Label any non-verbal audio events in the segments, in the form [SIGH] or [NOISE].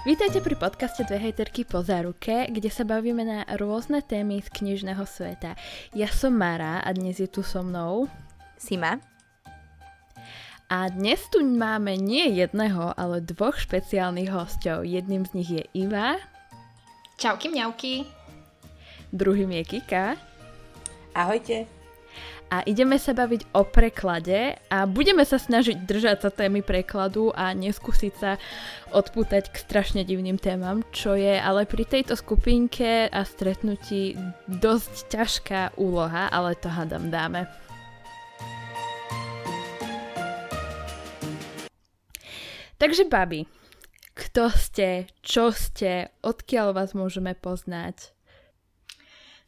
Vítajte pri podcaste Dve hejterky po záruke, kde sa bavíme na rôzne témy z knižného sveta. Ja som Mara a dnes je tu so mnou Sima. A dnes tu máme nie jedného, ale dvoch špeciálnych hostov. Jedným z nich je Iva. Čauky mňauky. Druhým je Kika. Ahojte a ideme sa baviť o preklade a budeme sa snažiť držať sa témy prekladu a neskúsiť sa odpútať k strašne divným témam, čo je ale pri tejto skupinke a stretnutí dosť ťažká úloha, ale to hádam dáme. Takže babi, kto ste, čo ste, odkiaľ vás môžeme poznať?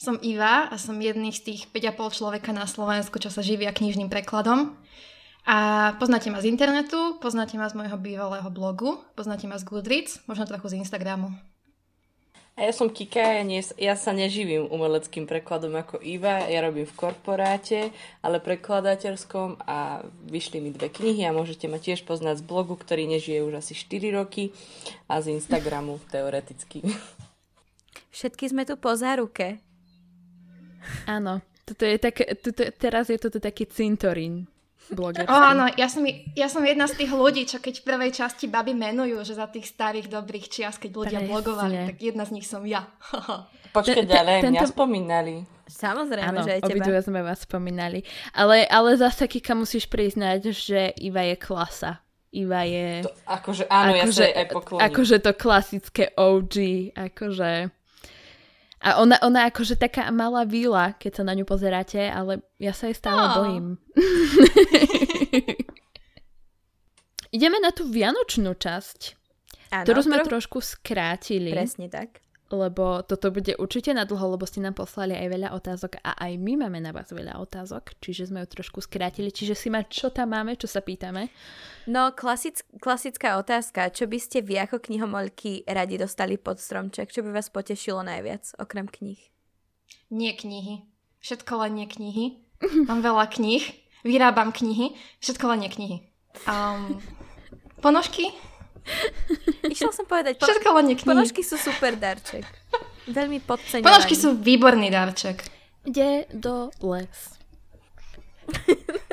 Som Iva a som jedný z tých 5,5 človeka na Slovensku, čo sa živia knižným prekladom. A poznáte ma z internetu, poznáte ma z môjho bývalého blogu, poznáte ma z Goodreads, možno trochu z Instagramu. A ja som Kika, ja, nie, ja sa neživím umeleckým prekladom ako Iva, ja robím v korporáte, ale prekladateľskom a vyšli mi dve knihy a môžete ma tiež poznať z blogu, ktorý nežije už asi 4 roky a z Instagramu teoreticky. Všetky sme tu po záruke. Áno, toto je tak, toto, teraz je toto taký cintorín blogerský. Oh, áno, ja som, ja som jedna z tých ľudí, čo keď v prvej časti baby menujú, že za tých starých dobrých čias, keď ľudia Presne. blogovali, tak jedna z nich som ja. [LAUGHS] Počkej, ale tento... mňa spomínali. Samozrejme, ano, že aj teba. obidve sme vás spomínali. Ale, ale zase, Kika, musíš priznať, že Iva je klasa. Iva je... To, akože áno, akože, ja sa aj pokloním. Akože to klasické OG, akože... A ona, ona akože taká malá víla, keď sa na ňu pozeráte, ale ja sa jej stále oh. bojím. [LAUGHS] Ideme na tú vianočnú časť, ano, ktorú sme tro... trošku skrátili. Presne tak lebo toto bude určite na dlho, lebo ste nám poslali aj veľa otázok a aj my máme na vás veľa otázok, čiže sme ju trošku skrátili. Čiže si ma, čo tam máme, čo sa pýtame? No, klasic, klasická otázka. Čo by ste vy ako knihomolky radi dostali pod stromček? Čo by vás potešilo najviac, okrem knih? Nie knihy. Všetko len nie knihy. Mám veľa knih, vyrábam knihy, všetko len nie knihy. Um, ponožky, [LAUGHS] Išla som povedať, po... Všetko len knihy. Ponožky sú super darček. Veľmi podceňovaný. Ponožky sú výborný darček. Ide do les.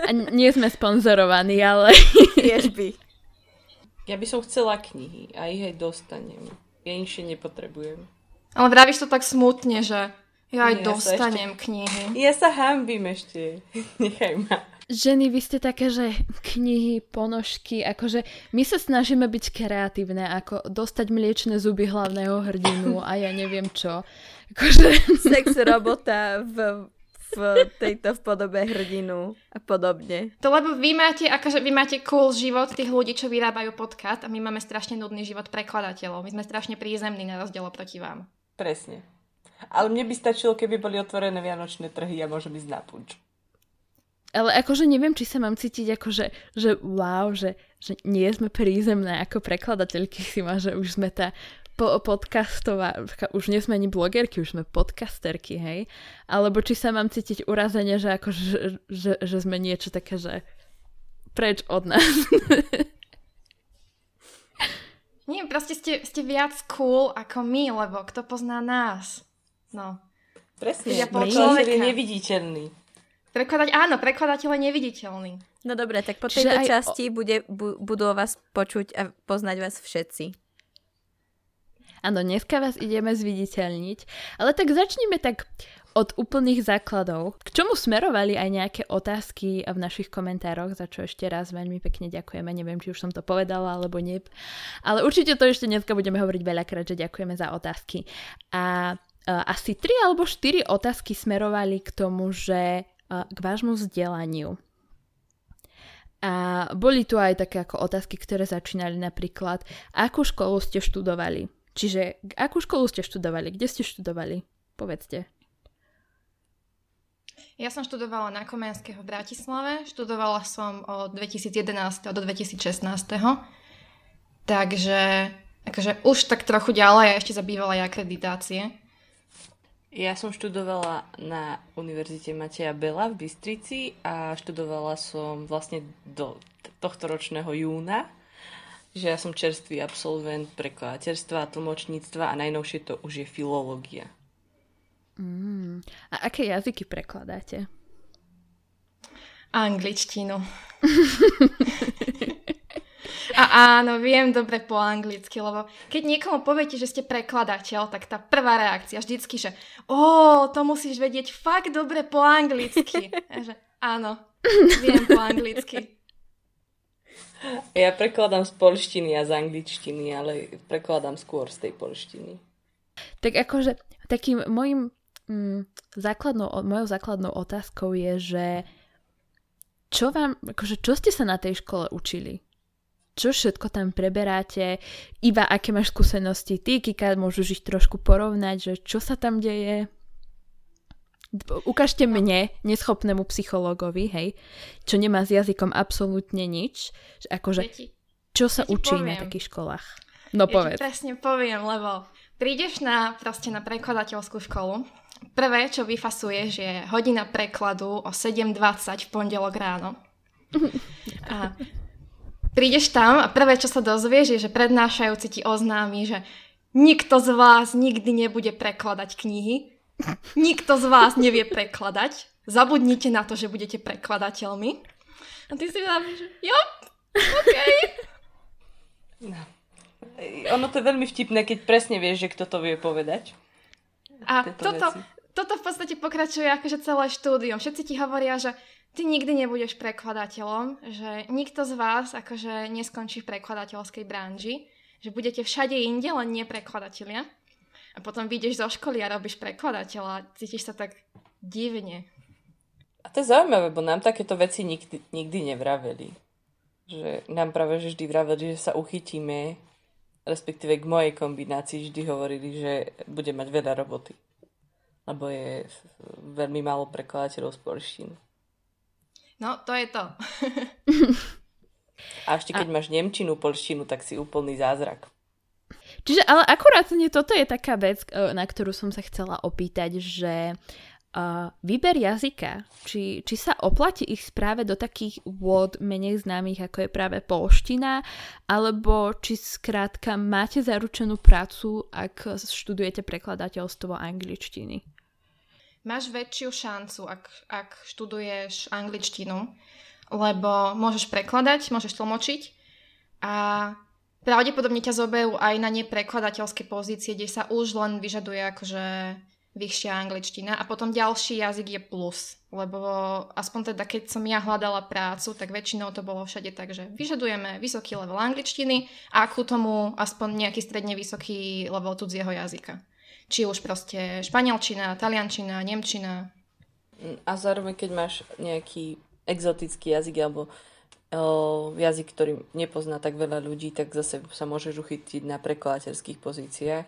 A nie sme sponzorovaní, ale... Tiež by. Ja by som chcela knihy a ich aj dostanem. Ja inšie nepotrebujem. Ale vravíš to tak smutne, že ja aj nie, dostanem ja ešte... knihy. Ja sa hambím ešte. Nechaj ma ženy, vy ste také, že knihy, ponožky, akože my sa snažíme byť kreatívne, ako dostať mliečne zuby hlavného hrdinu a ja neviem čo. Akože... Sex robota v, v tejto v podobe hrdinu a podobne. To lebo vy máte, akože vy máte cool život tých ľudí, čo vyrábajú podcast a my máme strašne nudný život prekladateľov. My sme strašne prízemní na rozdiel oproti vám. Presne. Ale mne by stačilo, keby boli otvorené vianočné trhy a môžem ísť na punč ale akože neviem, či sa mám cítiť ako, že, že wow, že, že nie sme prízemné ako prekladateľky si ma, že už sme tá po- podcastová, už nie sme ani blogerky, už sme podcasterky, hej? Alebo či sa mám cítiť urazenie, že ako, že, že, že sme niečo také, že preč od nás. [LAUGHS] Nie, proste ste, ste viac cool ako my, lebo kto pozná nás? No. Presne, ja je neviditeľný. Prekladať, áno, prekladateľ je neviditeľný. No dobre, tak po tejto časti o... bude, bu, budú o vás počuť a poznať vás všetci. Áno, dneska vás ideme zviditeľniť, ale tak začneme tak od úplných základov. K čomu smerovali aj nejaké otázky v našich komentároch, za čo ešte raz veľmi pekne ďakujeme. Neviem, či už som to povedala alebo nie. Ale určite to ešte dneska budeme hovoriť veľakrát, že ďakujeme za otázky. A uh, asi tri alebo štyri otázky smerovali k tomu, že k vášmu vzdelaniu. A boli tu aj také ako otázky, ktoré začínali napríklad, akú školu ste študovali? Čiže akú školu ste študovali? Kde ste študovali? Povedzte. Ja som študovala na Komenského v Bratislave. Študovala som od 2011. do 2016. Takže akože už tak trochu ďalej a ešte zabývala aj akreditácie. Ja som študovala na Univerzite Mateja Bela v Bystrici a študovala som vlastne do tohto ročného júna že ja som čerstvý absolvent prekladateľstva, tlmočníctva a najnovšie to už je filológia. Mm. A aké jazyky prekladáte? Angličtinu. [LAUGHS] A áno, viem dobre po anglicky, lebo keď niekomu poviete, že ste prekladateľ, tak tá prvá reakcia vždycky, že o, to musíš vedieť fakt dobre po anglicky. A že áno, viem po anglicky. Ja prekladám z polštiny a z angličtiny, ale prekladám skôr z tej polštiny. Tak akože takým môjim mm, základnou, mojou základnou otázkou je, že čo vám, akože čo ste sa na tej škole učili? Čo všetko tam preberáte? Iba aké máš skúsenosti ty, Kika, môžu ich trošku porovnať, že čo sa tam deje? Ukážte mne, neschopnému psychológovi, hej, čo nemá s jazykom absolútne nič, že akože, ti, čo sa ja učí poviem. na takých školách? No ja povedz. presne poviem, lebo prídeš na, proste na prekladateľskú školu, prvé, čo vyfasuješ, je hodina prekladu o 7.20 v pondelok ráno. [LAUGHS] A prídeš tam a prvé, čo sa dozvieš, je, že prednášajúci ti oznámi, že nikto z vás nikdy nebude prekladať knihy, Nikto z vás nevie prekladať. Zabudnite na to, že budete prekladateľmi. A ty si dáš, že jo, OK. No. Ono to je veľmi vtipné, keď presne vieš, že kto to vie povedať. A toto, veci. toto v podstate pokračuje akože celé štúdium. Všetci ti hovoria, že ty nikdy nebudeš prekladateľom, že nikto z vás akože neskončí v prekladateľskej branži, že budete všade inde, len nie prekladatelia. A potom vyjdeš zo školy a robíš prekladateľa cítiš sa tak divne. A to je zaujímavé, bo nám takéto veci nikdy, nikdy nevraveli. Že nám práve že vždy vraveli, že sa uchytíme, respektíve k mojej kombinácii vždy hovorili, že bude mať veľa roboty. Lebo je veľmi málo prekladateľov z polštiny. No, to je to. [LAUGHS] A ešte keď máš nemčinu, polštinu, tak si úplný zázrak. Čiže ale akurátne toto je taká vec, e, na ktorú som sa chcela opýtať, že uh, výber jazyka, či, či sa oplatí ich práve do takých vôd menej známych, ako je práve polština, alebo či skrátka máte zaručenú prácu, ak študujete prekladateľstvo angličtiny. Máš väčšiu šancu, ak, ak študuješ angličtinu, lebo môžeš prekladať, môžeš tlmočiť a pravdepodobne ťa zoberú aj na neprekladateľské pozície, kde sa už len vyžaduje akože vyššia angličtina a potom ďalší jazyk je plus, lebo aspoň teda keď som ja hľadala prácu, tak väčšinou to bolo všade tak, že vyžadujeme vysoký level angličtiny a ku tomu aspoň nejaký stredne vysoký level cudzieho jazyka. Či už proste španielčina, taliančina, nemčina. A zároveň, keď máš nejaký exotický jazyk alebo o, jazyk, ktorý nepozná tak veľa ľudí, tak zase sa môžeš uchytiť na prekladateľských pozíciách,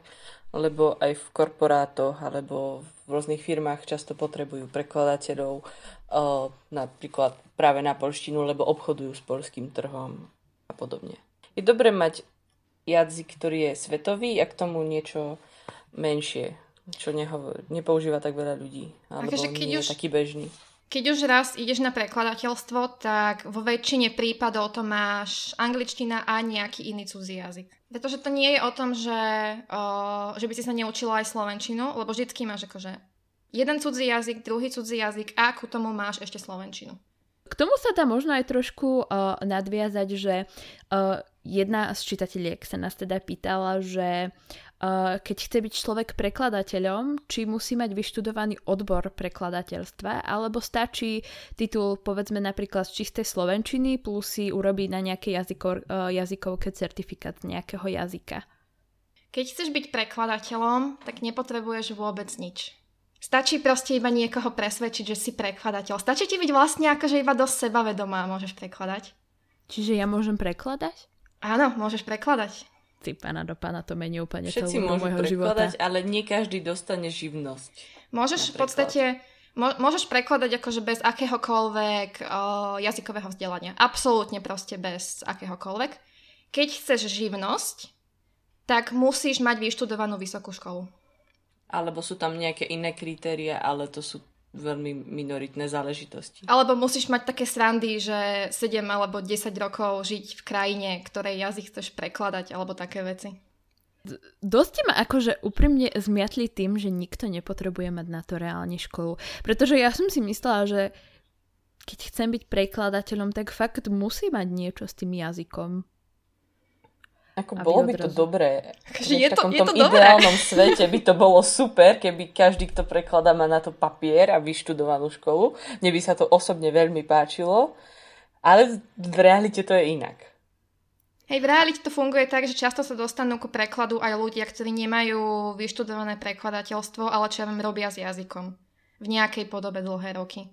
lebo aj v korporátoch alebo v rôznych firmách často potrebujú prekladateľov o, napríklad práve na polštinu, lebo obchodujú s polským trhom a podobne. Je dobré mať jazyk, ktorý je svetový a k tomu niečo menšie, čo nehovor, nepoužíva tak veľa ľudí, alebo Takže keď nie už- je taký bežný. Keď už raz ideš na prekladateľstvo, tak vo väčšine prípadov to máš angličtina a nejaký iný cudzí jazyk. Pretože to nie je o tom, že, o, že by si sa neučila aj slovenčinu, lebo vždycky máš akože jeden cudzí jazyk, druhý cudzí jazyk a ku tomu máš ešte slovenčinu. K tomu sa dá možno aj trošku uh, nadviazať, že uh, jedna z čitateľiek sa nás teda pýtala, že uh, keď chce byť človek prekladateľom, či musí mať vyštudovaný odbor prekladateľstva, alebo stačí titul povedzme napríklad z čistej slovenčiny plus si urobí na nejakej jazyko, uh, jazykovke certifikát nejakého jazyka. Keď chceš byť prekladateľom, tak nepotrebuješ vôbec nič. Stačí proste iba niekoho presvedčiť, že si prekladateľ. Stačí ti byť vlastne akože iba dosť sebavedomá môžeš prekladať. Čiže ja môžem prekladať? Áno, môžeš prekladať. Ty pána do pána, to mení úplne Všetci celú môžu môjho života. ale nie každý dostane živnosť. Môžeš v Napríklad. podstate mo- môžeš prekladať akože bez akéhokoľvek o, jazykového vzdelania. Absolútne proste bez akéhokoľvek. Keď chceš živnosť, tak musíš mať vyštudovanú vysokú školu. Alebo sú tam nejaké iné kritéria, ale to sú veľmi minoritné záležitosti. Alebo musíš mať také srandy, že 7 alebo 10 rokov žiť v krajine, ktorej jazyk chceš prekladať, alebo také veci. Dosť ma akože úprimne zmiatli tým, že nikto nepotrebuje mať na to reálne školu. Pretože ja som si myslela, že keď chcem byť prekladateľom, tak fakt musí mať niečo s tým jazykom. Ako bolo by to dobré. [LAUGHS] Že je v to- takom je tom to dobré. ideálnom svete by to bolo [LAUGHS] super, keby každý, kto prekladá, má na to papier a vyštudovanú školu. Mne by sa to osobne veľmi páčilo, ale v realite to je inak. Hej, v realite to funguje tak, že často sa dostanú ku prekladu aj ľudia, ktorí nemajú vyštudované prekladateľstvo, ale čo ja viem, robia s jazykom. V nejakej podobe dlhé roky.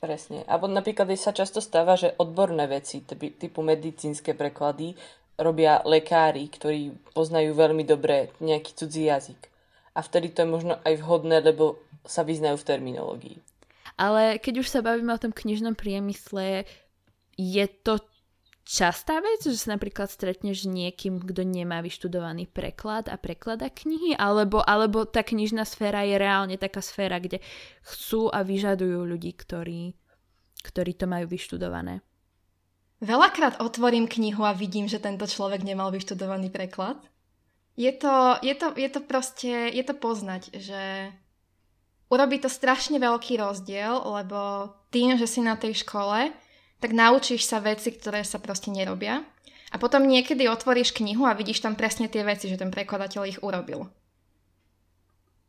Presne. Alebo napríklad sa často stáva, že odborné veci, typu medicínske preklady, robia lekári, ktorí poznajú veľmi dobre nejaký cudzí jazyk. A vtedy to je možno aj vhodné, lebo sa vyznajú v terminológii. Ale keď už sa bavíme o tom knižnom priemysle, je to častá vec, že sa napríklad stretneš s niekým, kto nemá vyštudovaný preklad a preklada knihy, alebo, alebo tá knižná sféra je reálne taká sféra, kde chcú a vyžadujú ľudí, ktorí, ktorí to majú vyštudované. Veľakrát otvorím knihu a vidím, že tento človek nemal vyštudovaný preklad. Je to, je to, je to proste, je to poznať, že urobí to strašne veľký rozdiel, lebo tým, že si na tej škole, tak naučíš sa veci, ktoré sa proste nerobia. A potom niekedy otvoríš knihu a vidíš tam presne tie veci, že ten prekladateľ ich urobil.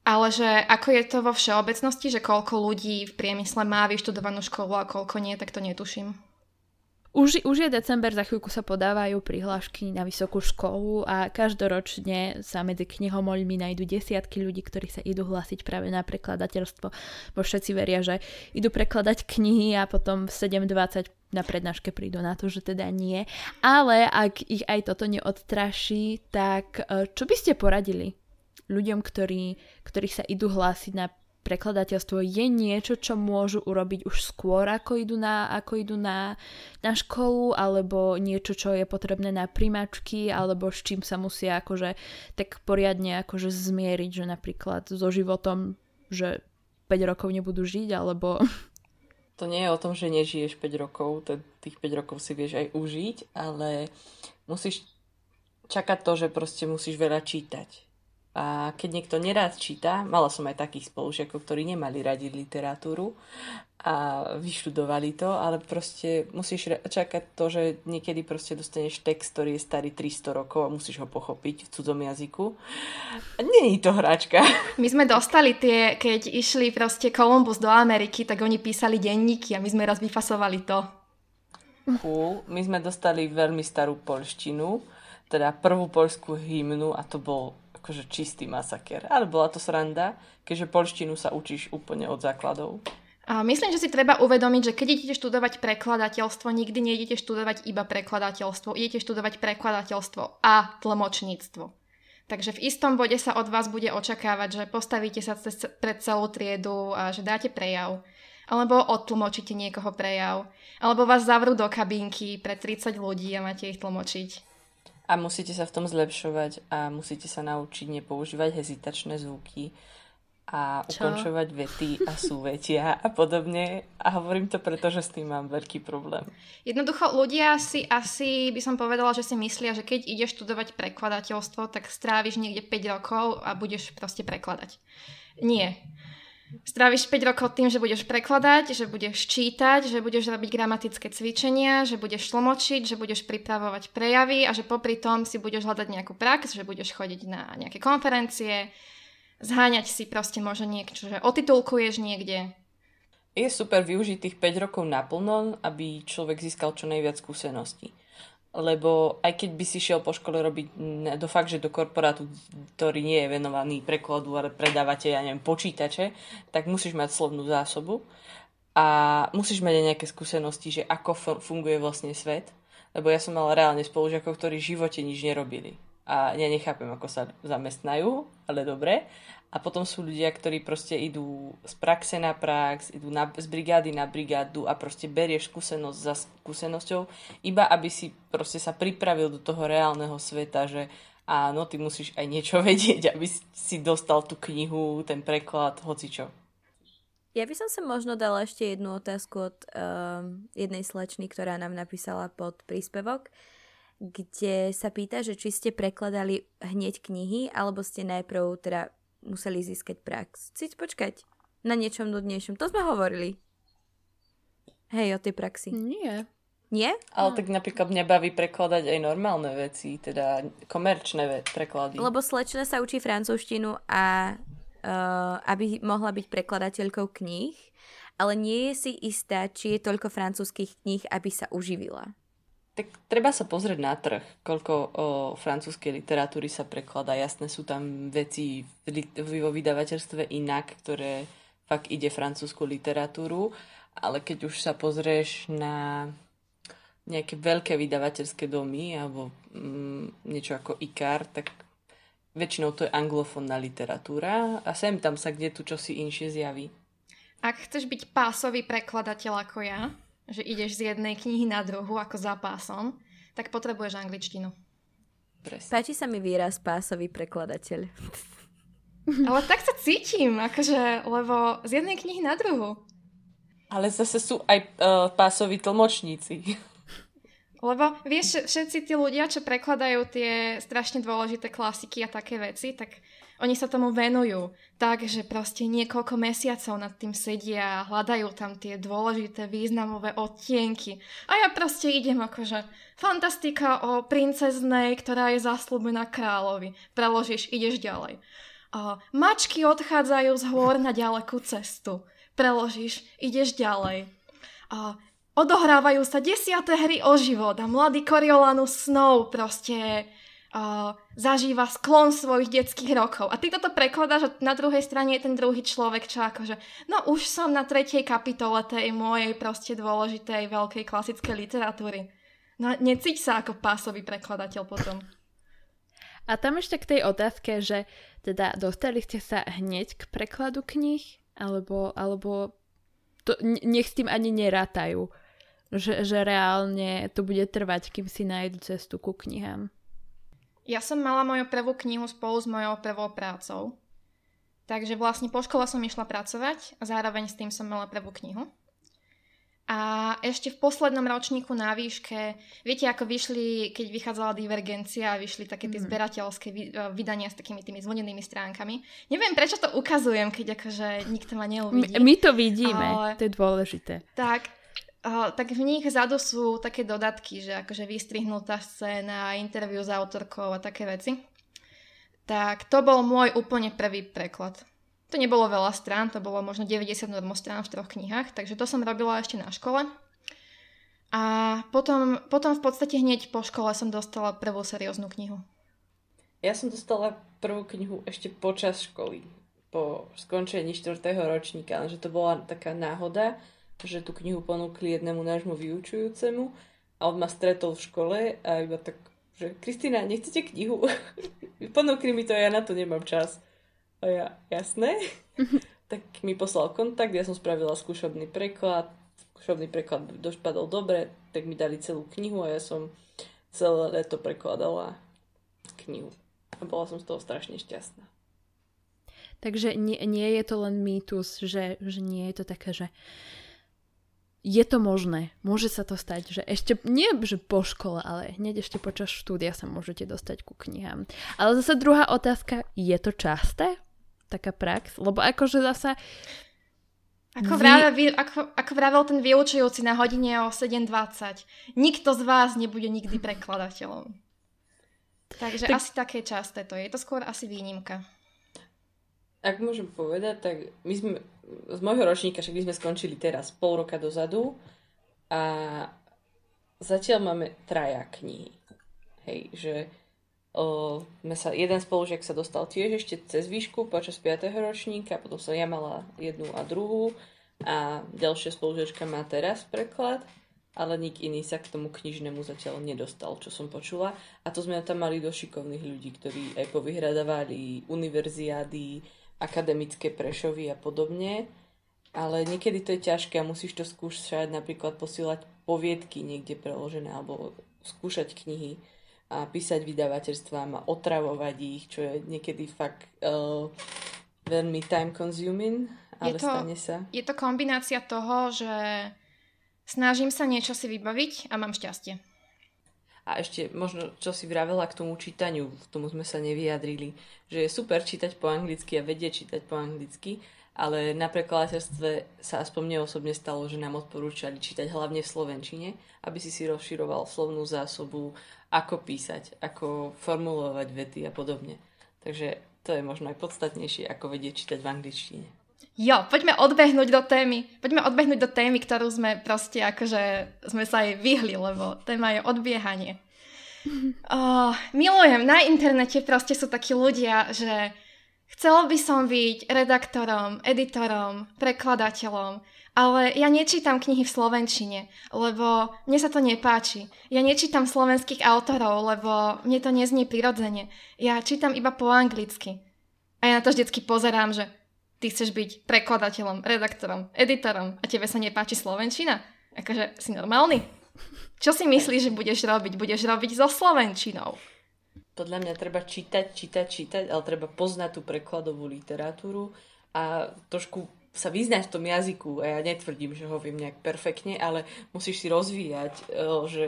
Ale že ako je to vo všeobecnosti, že koľko ľudí v priemysle má vyštudovanú školu a koľko nie, tak to netuším. Už, už je december, za chvíľku sa podávajú prihlášky na vysokú školu a každoročne sa medzi knihomoľmi nájdú desiatky ľudí, ktorí sa idú hlásiť práve na prekladateľstvo, bo všetci veria, že idú prekladať knihy a potom v 7.20 na prednáške prídu na to, že teda nie. Ale ak ich aj toto neodtraší, tak e, čo by ste poradili ľuďom, ktorí, ktorí sa idú hlásiť na prekladateľstvo je niečo, čo môžu urobiť už skôr, ako idú na, ako idú na, na školu, alebo niečo, čo je potrebné na primačky, alebo s čím sa musia akože tak poriadne akože zmieriť, že napríklad so životom, že 5 rokov nebudú žiť, alebo... [LAUGHS] To nie je o tom, že nežiješ 5 rokov, tých 5 rokov si vieš aj užiť, ale musíš čakať to, že proste musíš veľa čítať. A keď niekto nerád číta, mala som aj takých spolužiakov, ktorí nemali radi literatúru a vyštudovali to, ale proste musíš čakať to, že niekedy proste dostaneš text, ktorý je starý 300 rokov a musíš ho pochopiť v cudzom jazyku. Je to hračka. [LAUGHS] My sme dostali tie, keď išli proste Kolumbus do Ameriky, tak oni písali denníky a my sme raz vyfasovali to. Cool. My sme dostali veľmi starú polštinu, teda prvú poľskú hymnu a to bol akože čistý masaker. Ale bola to sranda, keďže polštinu sa učíš úplne od základov. A myslím, že si treba uvedomiť, že keď idete študovať prekladateľstvo, nikdy neidete študovať iba prekladateľstvo, idete študovať prekladateľstvo a tlmočníctvo. Takže v istom bode sa od vás bude očakávať, že postavíte sa cez, pred celú triedu a že dáte prejav. Alebo odtlmočíte niekoho prejav. Alebo vás zavrú do kabínky pre 30 ľudí a máte ich tlmočiť. A musíte sa v tom zlepšovať a musíte sa naučiť nepoužívať hezitačné zvuky a Čo? ukončovať vety a súvetia a podobne. A hovorím to preto, že s tým mám veľký problém. Jednoducho ľudia si asi, by som povedala, že si myslia, že keď ideš študovať prekladateľstvo, tak stráviš niekde 5 rokov a budeš proste prekladať. Nie. Stráviš 5 rokov tým, že budeš prekladať, že budeš čítať, že budeš robiť gramatické cvičenia, že budeš tlmočiť, že budeš pripravovať prejavy a že popri tom si budeš hľadať nejakú prax, že budeš chodiť na nejaké konferencie, zháňať si proste možno niečo, že otitulkuješ niekde. Je super využiť tých 5 rokov naplno, aby človek získal čo najviac skúseností. Lebo aj keď by si šiel po škole robiť n- do fakt, že do korporátu, ktorý nie je venovaný prekladu, ale predávate, ja neviem, počítače, tak musíš mať slovnú zásobu a musíš mať aj nejaké skúsenosti, že ako fu- funguje vlastne svet. Lebo ja som mala reálne spolužiakov, ktorí v živote nič nerobili. A ja nechápem, ako sa zamestnajú, ale dobre. A potom sú ľudia, ktorí proste idú z praxe na prax, idú na, z brigády na brigádu a proste berieš skúsenosť za skúsenosťou, iba aby si proste sa pripravil do toho reálneho sveta, že áno, ty musíš aj niečo [LAUGHS] vedieť, aby si dostal tú knihu, ten preklad, hocičo. Ja by som sa možno dala ešte jednu otázku od um, jednej slečny, ktorá nám napísala pod príspevok, kde sa pýta, že či ste prekladali hneď knihy, alebo ste najprv teda museli získať prax. Chcete počkať na niečom nudnejšom. To sme hovorili. Hej, o tej praxi. Nie. Nie? Ale tak napríklad mňa baví prekladať aj normálne veci, teda komerčné ve- preklady. Lebo slečna sa učí francúzštinu a uh, aby mohla byť prekladateľkou kníh, ale nie je si istá, či je toľko francúzských kníh, aby sa uživila. Tak treba sa pozrieť na trh, koľko o, francúzskej literatúry sa prekladá. Jasné sú tam veci vo vydavateľstve inak, ktoré fakt ide francúzsku literatúru, ale keď už sa pozrieš na nejaké veľké vydavateľské domy alebo mm, niečo ako IKAR, tak väčšinou to je anglofónna literatúra a sem tam sa kde tu čosi inšie zjaví. Ak chceš byť pásový prekladateľ ako ja, že ideš z jednej knihy na druhú ako za pásom, tak potrebuješ angličtinu. Presne. Páči sa mi výraz pásový prekladateľ. [LAUGHS] Ale tak sa cítim, akože, lebo z jednej knihy na druhú. Ale zase sú aj uh, pásoví tlmočníci. Lebo vieš, všetci tí ľudia, čo prekladajú tie strašne dôležité klasiky a také veci, tak oni sa tomu venujú tak, že proste niekoľko mesiacov nad tým sedia a hľadajú tam tie dôležité významové odtienky. A ja proste idem akože fantastika o princeznej, ktorá je zaslúbená kráľovi. Preložíš, ideš ďalej. A mačky odchádzajú z hôr na ďalekú cestu. Preložíš, ideš ďalej. A odohrávajú sa desiaté hry o život a mladý Coriolanus Snow proste zažíva sklon svojich detských rokov. A ty toto prekladáš a na druhej strane je ten druhý človek, čo akože, no už som na tretej kapitole tej mojej proste dôležitej veľkej klasickej literatúry. No necíť sa ako pásový prekladateľ potom. A tam ešte k tej otázke, že teda dostali ste sa hneď k prekladu kníh, alebo, alebo to, nech s tým ani nerátajú že, že reálne to bude trvať, kým si nájdu cestu ku knihám. Ja som mala moju prvú knihu spolu s mojou prvou prácou. Takže vlastne po škole som išla pracovať a zároveň s tým som mala prvú knihu. A ešte v poslednom ročníku na výške, viete, ako vyšli, keď vychádzala divergencia, vyšli také tie mm. zberateľské vydania s takými tými zvonenými stránkami. Neviem, prečo to ukazujem, keď akože nikto ma neuvidí. My, my to vidíme, ale... to je dôležité. Tak, Tak v nich vzadu sú také dodatky, že akože vystrihnutá scéna, interviu s autorkou a také veci. Tak to bol môj úplne prvý preklad. To nebolo veľa strán, to bolo možno 90 normostrán v troch knihách, takže to som robila ešte na škole. A potom, potom v podstate hneď po škole som dostala prvú serióznu knihu. Ja som dostala prvú knihu ešte počas školy, po skončení 4. ročníka, že to bola taká náhoda, že tú knihu ponúkli jednému nášmu vyučujúcemu a on ma stretol v škole a iba tak, že Kristýna, nechcete knihu? [LAUGHS] Ponúkli mi to ja na to nemám čas. A ja, jasné. [LAUGHS] tak mi poslal kontakt, ja som spravila skúšobný preklad, skúšobný preklad došpadol dobre, tak mi dali celú knihu a ja som celé leto prekladala knihu. A bola som z toho strašne šťastná. Takže nie, nie je to len mýtus, že, že nie je to také, že je to možné. Môže sa to stať, že ešte, nie že po škole, ale hneď ešte počas štúdia sa môžete dostať ku knihám. Ale zase druhá otázka, je to časté? Taká prax? Lebo akože zasa... Ako, vy... vravel, ako, ako vravel ten vyučujúci na hodine o 7.20, nikto z vás nebude nikdy prekladateľom. Takže tak... asi také časté to je. Je to skôr asi výnimka. Ak môžem povedať, tak my sme z môjho ročníka, však my sme skončili teraz pol roka dozadu a zatiaľ máme traja knihy. Hej, že o, sa, jeden spolužiak sa dostal tiež ešte cez výšku počas 5. ročníka, potom som ja mala jednu a druhú a ďalšia spolužiačka má teraz preklad, ale nik iný sa k tomu knižnému zatiaľ nedostal, čo som počula. A to sme tam mali do šikovných ľudí, ktorí aj povyhradávali univerziády, akademické prešovy a podobne, ale niekedy to je ťažké a musíš to skúšať, napríklad posielať poviedky niekde preložené alebo skúšať knihy a písať vydavateľstvám a otravovať ich, čo je niekedy fakt uh, veľmi time consuming ale je to, stane sa. Je to kombinácia toho, že snažím sa niečo si vybaviť a mám šťastie. A ešte možno, čo si vravela k tomu čítaniu, k tomu sme sa nevyjadrili, že je super čítať po anglicky a vedieť čítať po anglicky, ale na prekladateľstve sa aspoň mne osobne stalo, že nám odporúčali čítať hlavne v slovenčine, aby si si rozširoval slovnú zásobu, ako písať, ako formulovať vety a podobne. Takže to je možno aj podstatnejšie, ako vedieť čítať v angličtine. Jo, poďme odbehnúť do témy. Poďme odbehnúť do témy, ktorú sme proste akože sme sa aj vyhli, lebo téma je odbiehanie. [LAUGHS] Oh, milujem, na internete proste sú takí ľudia, že chcel by som byť redaktorom, editorom, prekladateľom, ale ja nečítam knihy v slovenčine, lebo mne sa to nepáči. Ja nečítam slovenských autorov, lebo mne to neznie prirodzene. Ja čítam iba po anglicky. A ja na to vždycky pozerám, že ty chceš byť prekladateľom, redaktorom, editorom a tebe sa nepáči Slovenčina? Akože si normálny? Čo si myslíš, že budeš robiť? Budeš robiť so Slovenčinou. Podľa mňa treba čítať, čítať, čítať, ale treba poznať tú prekladovú literatúru a trošku sa vyznať v tom jazyku. A ja netvrdím, že ho viem nejak perfektne, ale musíš si rozvíjať eh, že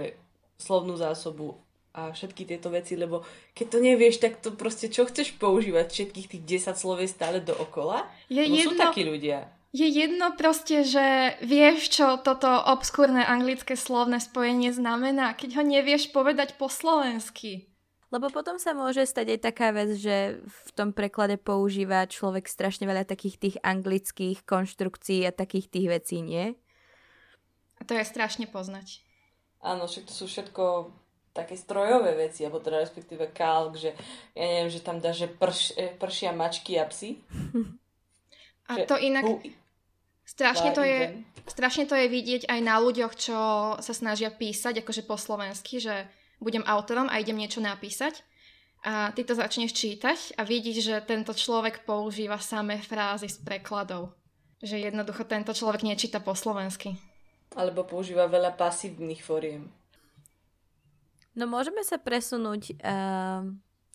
slovnú zásobu a všetky tieto veci, lebo keď to nevieš, tak to proste čo chceš používať všetkých tých 10 slovie stále dookola? Je lebo jedno, sú takí ľudia. Je jedno proste, že vieš, čo toto obskúrne anglické slovné spojenie znamená, keď ho nevieš povedať po slovensky. Lebo potom sa môže stať aj taká vec, že v tom preklade používa človek strašne veľa takých tých anglických konštrukcií a takých tých vecí, nie? A to je strašne poznať. Áno, však to sú všetko také strojové veci, alebo teda respektíve kalk, že ja neviem, že tam dá, že prš, e, pršia mačky a psy. [LAUGHS] A že to inak... Strašne to, je, strašne to je vidieť aj na ľuďoch, čo sa snažia písať akože po slovensky, že budem autorom a idem niečo napísať a ty to začneš čítať a vidíš, že tento človek používa samé frázy z prekladov. Že jednoducho tento človek nečíta po slovensky. Alebo používa veľa pasívnych foriem. No môžeme sa presunúť uh,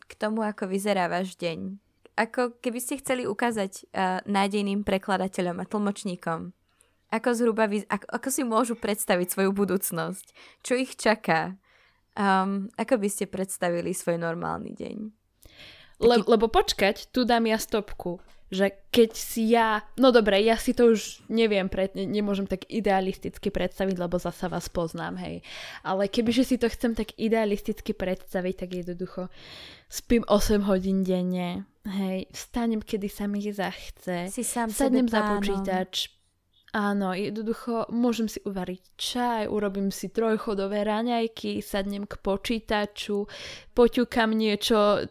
k tomu, ako vyzerá váš deň. Ako keby ste chceli ukázať uh, nádejným prekladateľom a tlmočníkom, ako zhruba vy, ako, ako si môžu predstaviť svoju budúcnosť, čo ich čaká, um, ako by ste predstavili svoj normálny deň. Le, lebo počkať, tu dám ja stopku že keď si ja, no dobre, ja si to už neviem, pred, nemôžem tak idealisticky predstaviť, lebo zasa vás poznám, hej. Ale kebyže si to chcem tak idealisticky predstaviť, tak jednoducho spím 8 hodín denne, hej, vstanem, kedy sa mi zachce, si sám sadnem za počítač, Áno, jednoducho môžem si uvariť čaj, urobím si trojchodové raňajky, sadnem k počítaču, poťukam niečo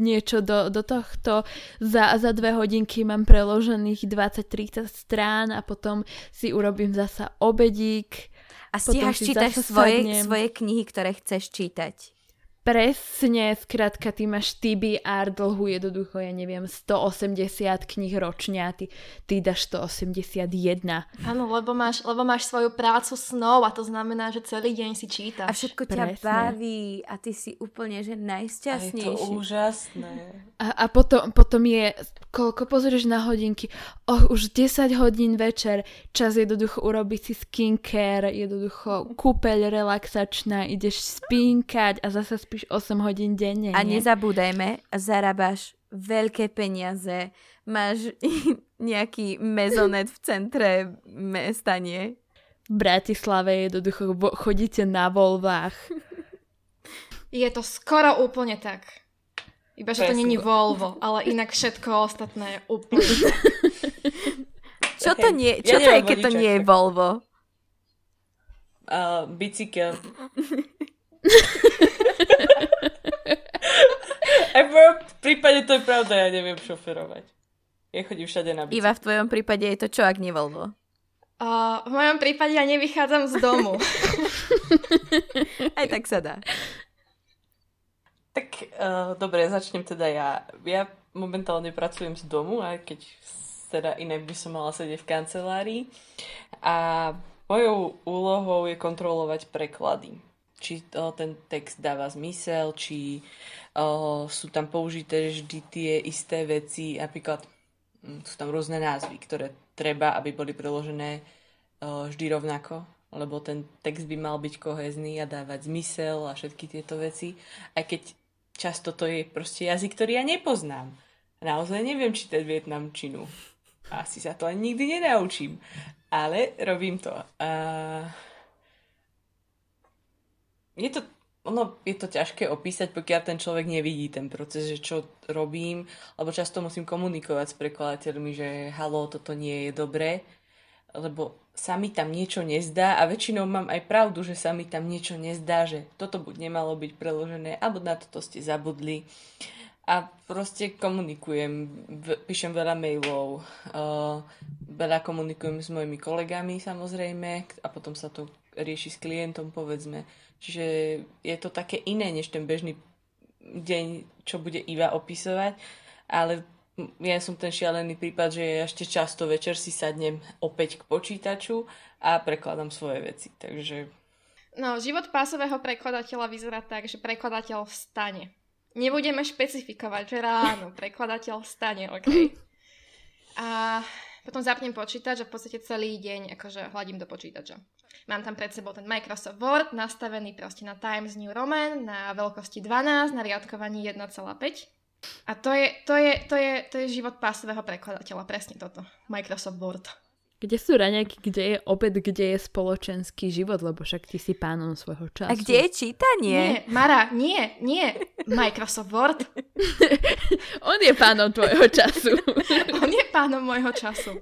niečo do, do tohto. Za, za dve hodinky mám preložených 20-30 strán a potom si urobím zasa obedík. A stíhaš čítať svoje, svoje knihy, ktoré chceš čítať. Presne, skrátka, ty máš TBR dlhu jednoducho, ja neviem, 180 kníh ročne a ty, ty dáš 181. Áno, lebo máš, lebo máš svoju prácu snov a to znamená, že celý deň si čítaš. A všetko ťa Presne. baví a ty si úplne, že najšťastnejší. A je to úžasné. A, a potom, potom je, koľko pozrieš na hodinky, oh, už 10 hodín večer, čas jednoducho urobiť si skincare, jednoducho kúpeľ relaxačná, ideš spínkať a zase spíš 8 hodín denne. A nie? nezabúdajme, zarábaš veľké peniaze, máš [LAUGHS] nejaký mezonet v centre mesta, nie? V Bratislave jednoducho chodíte na Volvách. Je to skoro úplne tak. Iba, že to není Volvo, ale inak všetko ostatné je úplne Čo to, nie, čo ja to je, keď to nie je Volvo? Uh, bicykel. [LAUGHS] Aj v mojom prípade to je pravda, ja neviem šoferovať. Ja chodím všade na bicykli. Iva, v tvojom prípade je to čo, ak nie Volvo? Uh, v mojom prípade ja nevychádzam z domu. [LAUGHS] Aj tak sa dá. Tak uh, dobre, začnem teda ja. Ja momentálne pracujem z domu, aj keď teda inak by som mala sedieť v kancelárii. A mojou úlohou je kontrolovať preklady či o, ten text dáva zmysel, či o, sú tam použité vždy tie isté veci. Napríklad mm, sú tam rôzne názvy, ktoré treba, aby boli preložené uh, vždy rovnako, lebo ten text by mal byť kohezný a dávať zmysel a všetky tieto veci. Aj keď často to je proste jazyk, ktorý ja nepoznám. Naozaj neviem čítať vietnamčinu. Asi sa to ani nikdy nenaučím. Ale robím to. Uh, je to ono je to ťažké opísať, pokiaľ ten človek nevidí ten proces, že čo robím, lebo často musím komunikovať s prekladateľmi, že halo, toto nie je dobré, lebo sa mi tam niečo nezdá a väčšinou mám aj pravdu, že sa mi tam niečo nezdá, že toto buď nemalo byť preložené, alebo na toto ste zabudli. A proste komunikujem, píšem veľa mailov, uh, veľa komunikujem s mojimi kolegami samozrejme a potom sa to rieši s klientom povedzme Čiže je to také iné, než ten bežný deň, čo bude Iva opisovať, ale ja som ten šialený prípad, že ja ešte často večer si sadnem opäť k počítaču a prekladám svoje veci, takže... No, život pásového prekladateľa vyzerá tak, že prekladateľ vstane. Nebudeme špecifikovať, že ráno prekladateľ vstane, OK? [LAUGHS] A potom zapnem počítač a v podstate celý deň akože hladím do počítača. Mám tam pred sebou ten Microsoft Word nastavený proste na Times New Roman na veľkosti 12, na riadkovaní 1,5. A to je, to, je, to, je, to je život pásového prekladateľa, presne toto. Microsoft Word. Kde sú raňajky, kde je opäť, kde je spoločenský život, lebo však ty si pánom svojho času. A kde je čítanie? Nie, Mara, nie, nie. Microsoft Word. [LAUGHS] On je pánom tvojho času. [LAUGHS] On je pánom môjho času.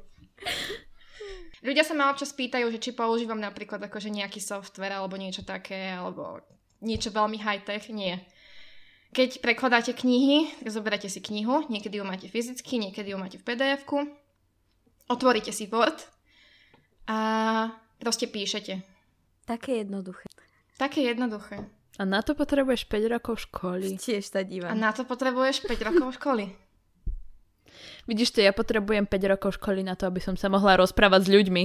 Ľudia sa ma občas pýtajú, že či používam napríklad akože nejaký software alebo niečo také, alebo niečo veľmi high-tech. Nie. Keď prekladáte knihy, zoberete si knihu, niekedy ju máte fyzicky, niekedy ju máte v pdf otvoríte si Word a proste píšete. Také jednoduché. Také jednoduché. A na to potrebuješ 5 rokov školy. Tiež sa dívam. A na to potrebuješ 5 rokov školy. [LAUGHS] Vidíš to, ja potrebujem 5 rokov školy na to, aby som sa mohla rozprávať s ľuďmi.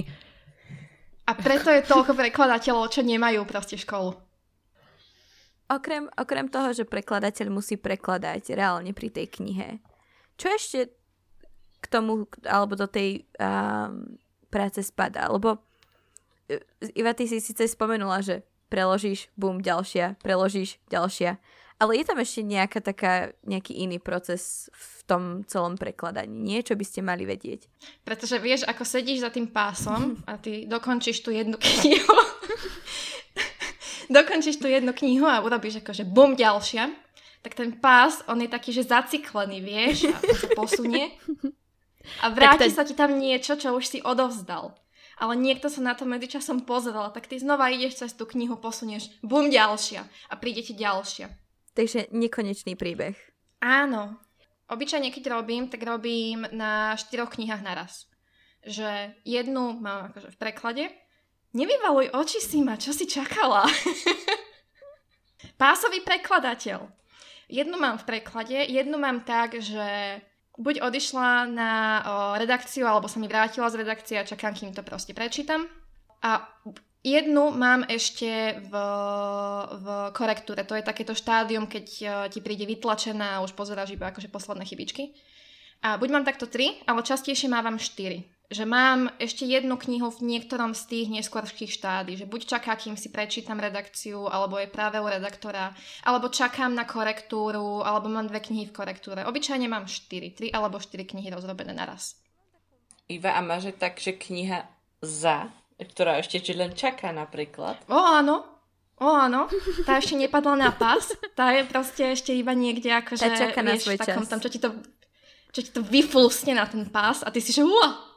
A preto je toľko prekladateľov, čo nemajú proste školu. Okrem, okrem toho, že prekladateľ musí prekladať reálne pri tej knihe, čo ešte k tomu, alebo do tej um, práce spadá? Lebo e, Iva, ty si síce spomenula, že preložíš, bum, ďalšia, preložíš, ďalšia. Ale je tam ešte nejaká taká, nejaký iný proces v tom celom prekladaní. Niečo by ste mali vedieť. Pretože vieš, ako sedíš za tým pásom a ty dokončíš tú jednu knihu. [LAUGHS] dokončíš tú jednu knihu a urobíš akože bum, ďalšia. Tak ten pás, on je taký, že zaciklený, vieš, a sa posunie. A vráti ten... sa ti tam niečo, čo už si odovzdal ale niekto sa na to medzičasom pozrel, tak ty znova ideš cez tú knihu, posunieš, bum, ďalšia a príde ti ďalšia. Takže nekonečný príbeh. Áno. Obyčajne, keď robím, tak robím na štyroch knihách naraz. Že jednu mám akože v preklade. Nevyvaluj oči si ma, čo si čakala? [LAUGHS] Pásový prekladateľ. Jednu mám v preklade, jednu mám tak, že buď odišla na o, redakciu, alebo sa mi vrátila z redakcie a čakám, kým to proste prečítam. A Jednu mám ešte v, v korektúre. To je takéto štádium, keď uh, ti príde vytlačená a už pozeráš iba akože posledné chybičky. A buď mám takto tri, ale častejšie mávam štyri. Že mám ešte jednu knihu v niektorom z tých neskôrších štádí. Že buď čaká, kým si prečítam redakciu, alebo je práve u redaktora, alebo čakám na korektúru, alebo mám dve knihy v korektúre. Obyčajne mám štyri, tri alebo štyri knihy rozrobené naraz. Iva, a máže tak, že kniha za ktorá ešte či len čaká napríklad. O áno, o áno, tá ešte nepadla na pás, tá je proste ešte iba niekde akože, tá čaká na svoj takom, tam, čo ti to, čo ti to vyfúsne na ten pás a ty si že uá.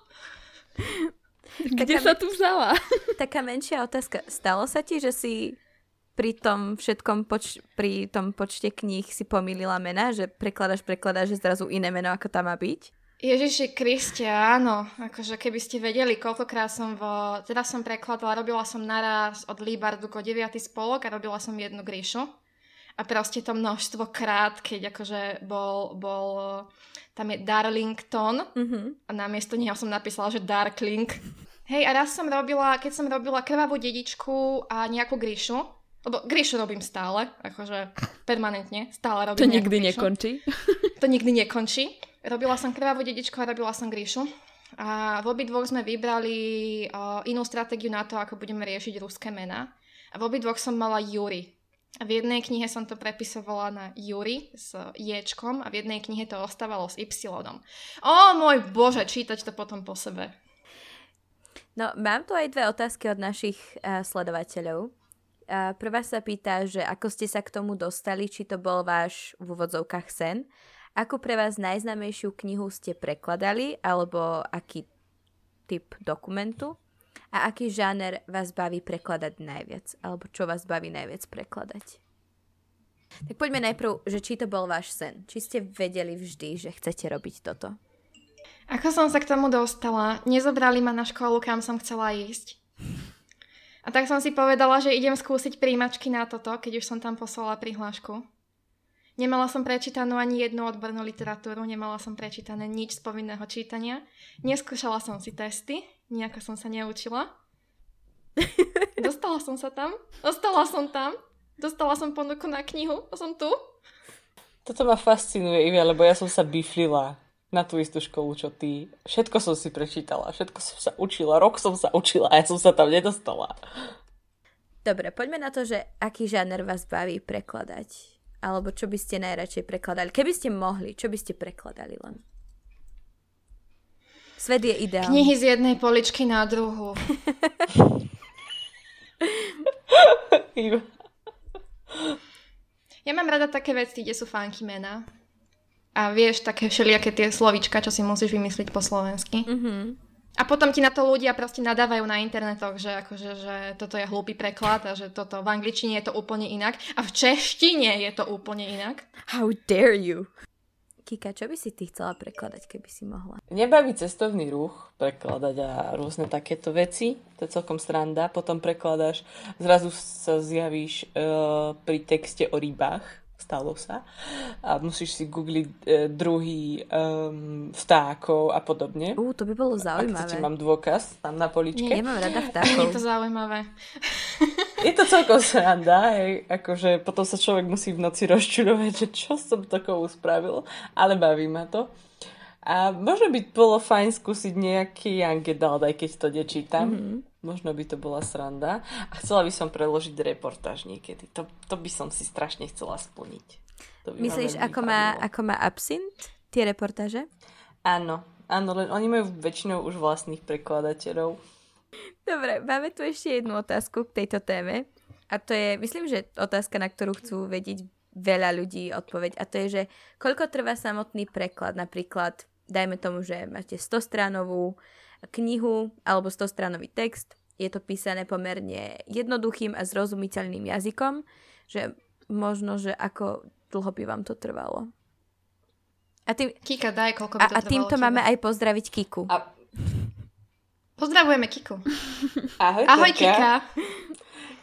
Kde taká, sa tu vzala? [LAUGHS] Taká menšia otázka. Stalo sa ti, že si pri tom všetkom poč- pri tom počte kníh si pomýlila mena, že prekladáš, prekladáš, že zrazu iné meno, ako tam má byť? Ježiši Kriste, áno. Akože keby ste vedeli, koľkokrát som vo... Teda som prekladala, robila som naraz od Líbardu ko 9. spolok a robila som jednu gríšu. A proste to množstvo krát, keď akože bol, bol tam je Darlington mm-hmm. a namiesto neho som napísala, že Darkling. Hej, a raz som robila, keď som robila krvavú dedičku a nejakú gríšu, lebo gríšu robím stále, akože permanentne, stále robím To nikdy gríšu. nekončí. To nikdy nekončí Robila som krvavú dedičku a robila som Gríšu. A v obidvoch sme vybrali uh, inú stratégiu na to, ako budeme riešiť ruské mená. A v obidvoch som mala Juri. A v jednej knihe som to prepisovala na Juri s Ječkom a v jednej knihe to ostávalo s Y. Ó môj bože, čítať to potom po sebe. No, mám tu aj dve otázky od našich uh, sledovateľov. Uh, prvá sa pýta, že ako ste sa k tomu dostali, či to bol váš v úvodzovkách sen. Ako pre vás najznámejšiu knihu ste prekladali, alebo aký typ dokumentu? A aký žáner vás baví prekladať najviac? Alebo čo vás baví najviac prekladať? Tak poďme najprv, že či to bol váš sen. Či ste vedeli vždy, že chcete robiť toto? Ako som sa k tomu dostala? Nezobrali ma na školu, kam som chcela ísť. A tak som si povedala, že idem skúsiť príjmačky na toto, keď už som tam poslala prihlášku. Nemala som prečítanú ani jednu odbornú literatúru, nemala som prečítané nič z povinného čítania. Neskúšala som si testy, nejako som sa neučila. [LAUGHS] Dostala som sa tam, ostala som tam, dostala som ponuku na knihu a som tu. Toto ma fascinuje, Ivia, lebo ja som sa biflila na tú istú školu, čo ty. Všetko som si prečítala, všetko som sa učila, rok som sa učila a ja som sa tam nedostala. Dobre, poďme na to, že aký žáner vás baví prekladať. Alebo čo by ste najradšej prekladali? Keby ste mohli, čo by ste prekladali len? Svet je ideálny. Knihy z jednej poličky na druhú. [LAUGHS] ja mám rada také veci, kde sú fánky mená. A vieš, také všelijaké tie slovíčka, čo si musíš vymysliť po slovensky. Mm-hmm. A potom ti na to ľudia proste nadávajú na internetoch, že, akože, že toto je hlúpy preklad a že toto v angličtine je to úplne inak a v češtine je to úplne inak. How dare you? Kika, čo by si ty chcela prekladať, keby si mohla? Nebaví cestovný ruch, prekladať a rôzne takéto veci. To je celkom sranda. Potom prekladáš, zrazu sa zjavíš uh, pri texte o rybách stalo sa. A musíš si googliť e, druhý um, vtákov a podobne. Ú, to by bolo zaujímavé. Ak mám dôkaz tam na poličke. Nie, nemám rada vtákov. Je to zaujímavé. Je to celkom sranda, hej, akože potom sa človek musí v noci rozčulovať, že čo som takovú spravil, ale baví ma to. A možno by bolo fajn skúsiť nejaký Young Adult, aj keď to nečítam. Mm-hmm. Možno by to bola sranda. A chcela by som preložiť reportáž niekedy. To, to by som si strašne chcela splniť. To by Myslíš, ako má, ako má Absint, tie reportáže? Áno, áno, len oni majú väčšinou už vlastných prekladateľov. Dobre, máme tu ešte jednu otázku k tejto téme. A to je, myslím, že otázka, na ktorú chcú vedieť veľa ľudí odpoveď. A to je, že koľko trvá samotný preklad? Napríklad dajme tomu, že máte 100 stránovú knihu alebo 100 stránový text, je to písané pomerne jednoduchým a zrozumiteľným jazykom, že možno, že ako dlho by vám to trvalo. A tým, Kika, daj, koľko by to a, a týmto teba. máme aj pozdraviť Kiku. A... Pozdravujeme Kiku. Ahoj, ahoj Kika.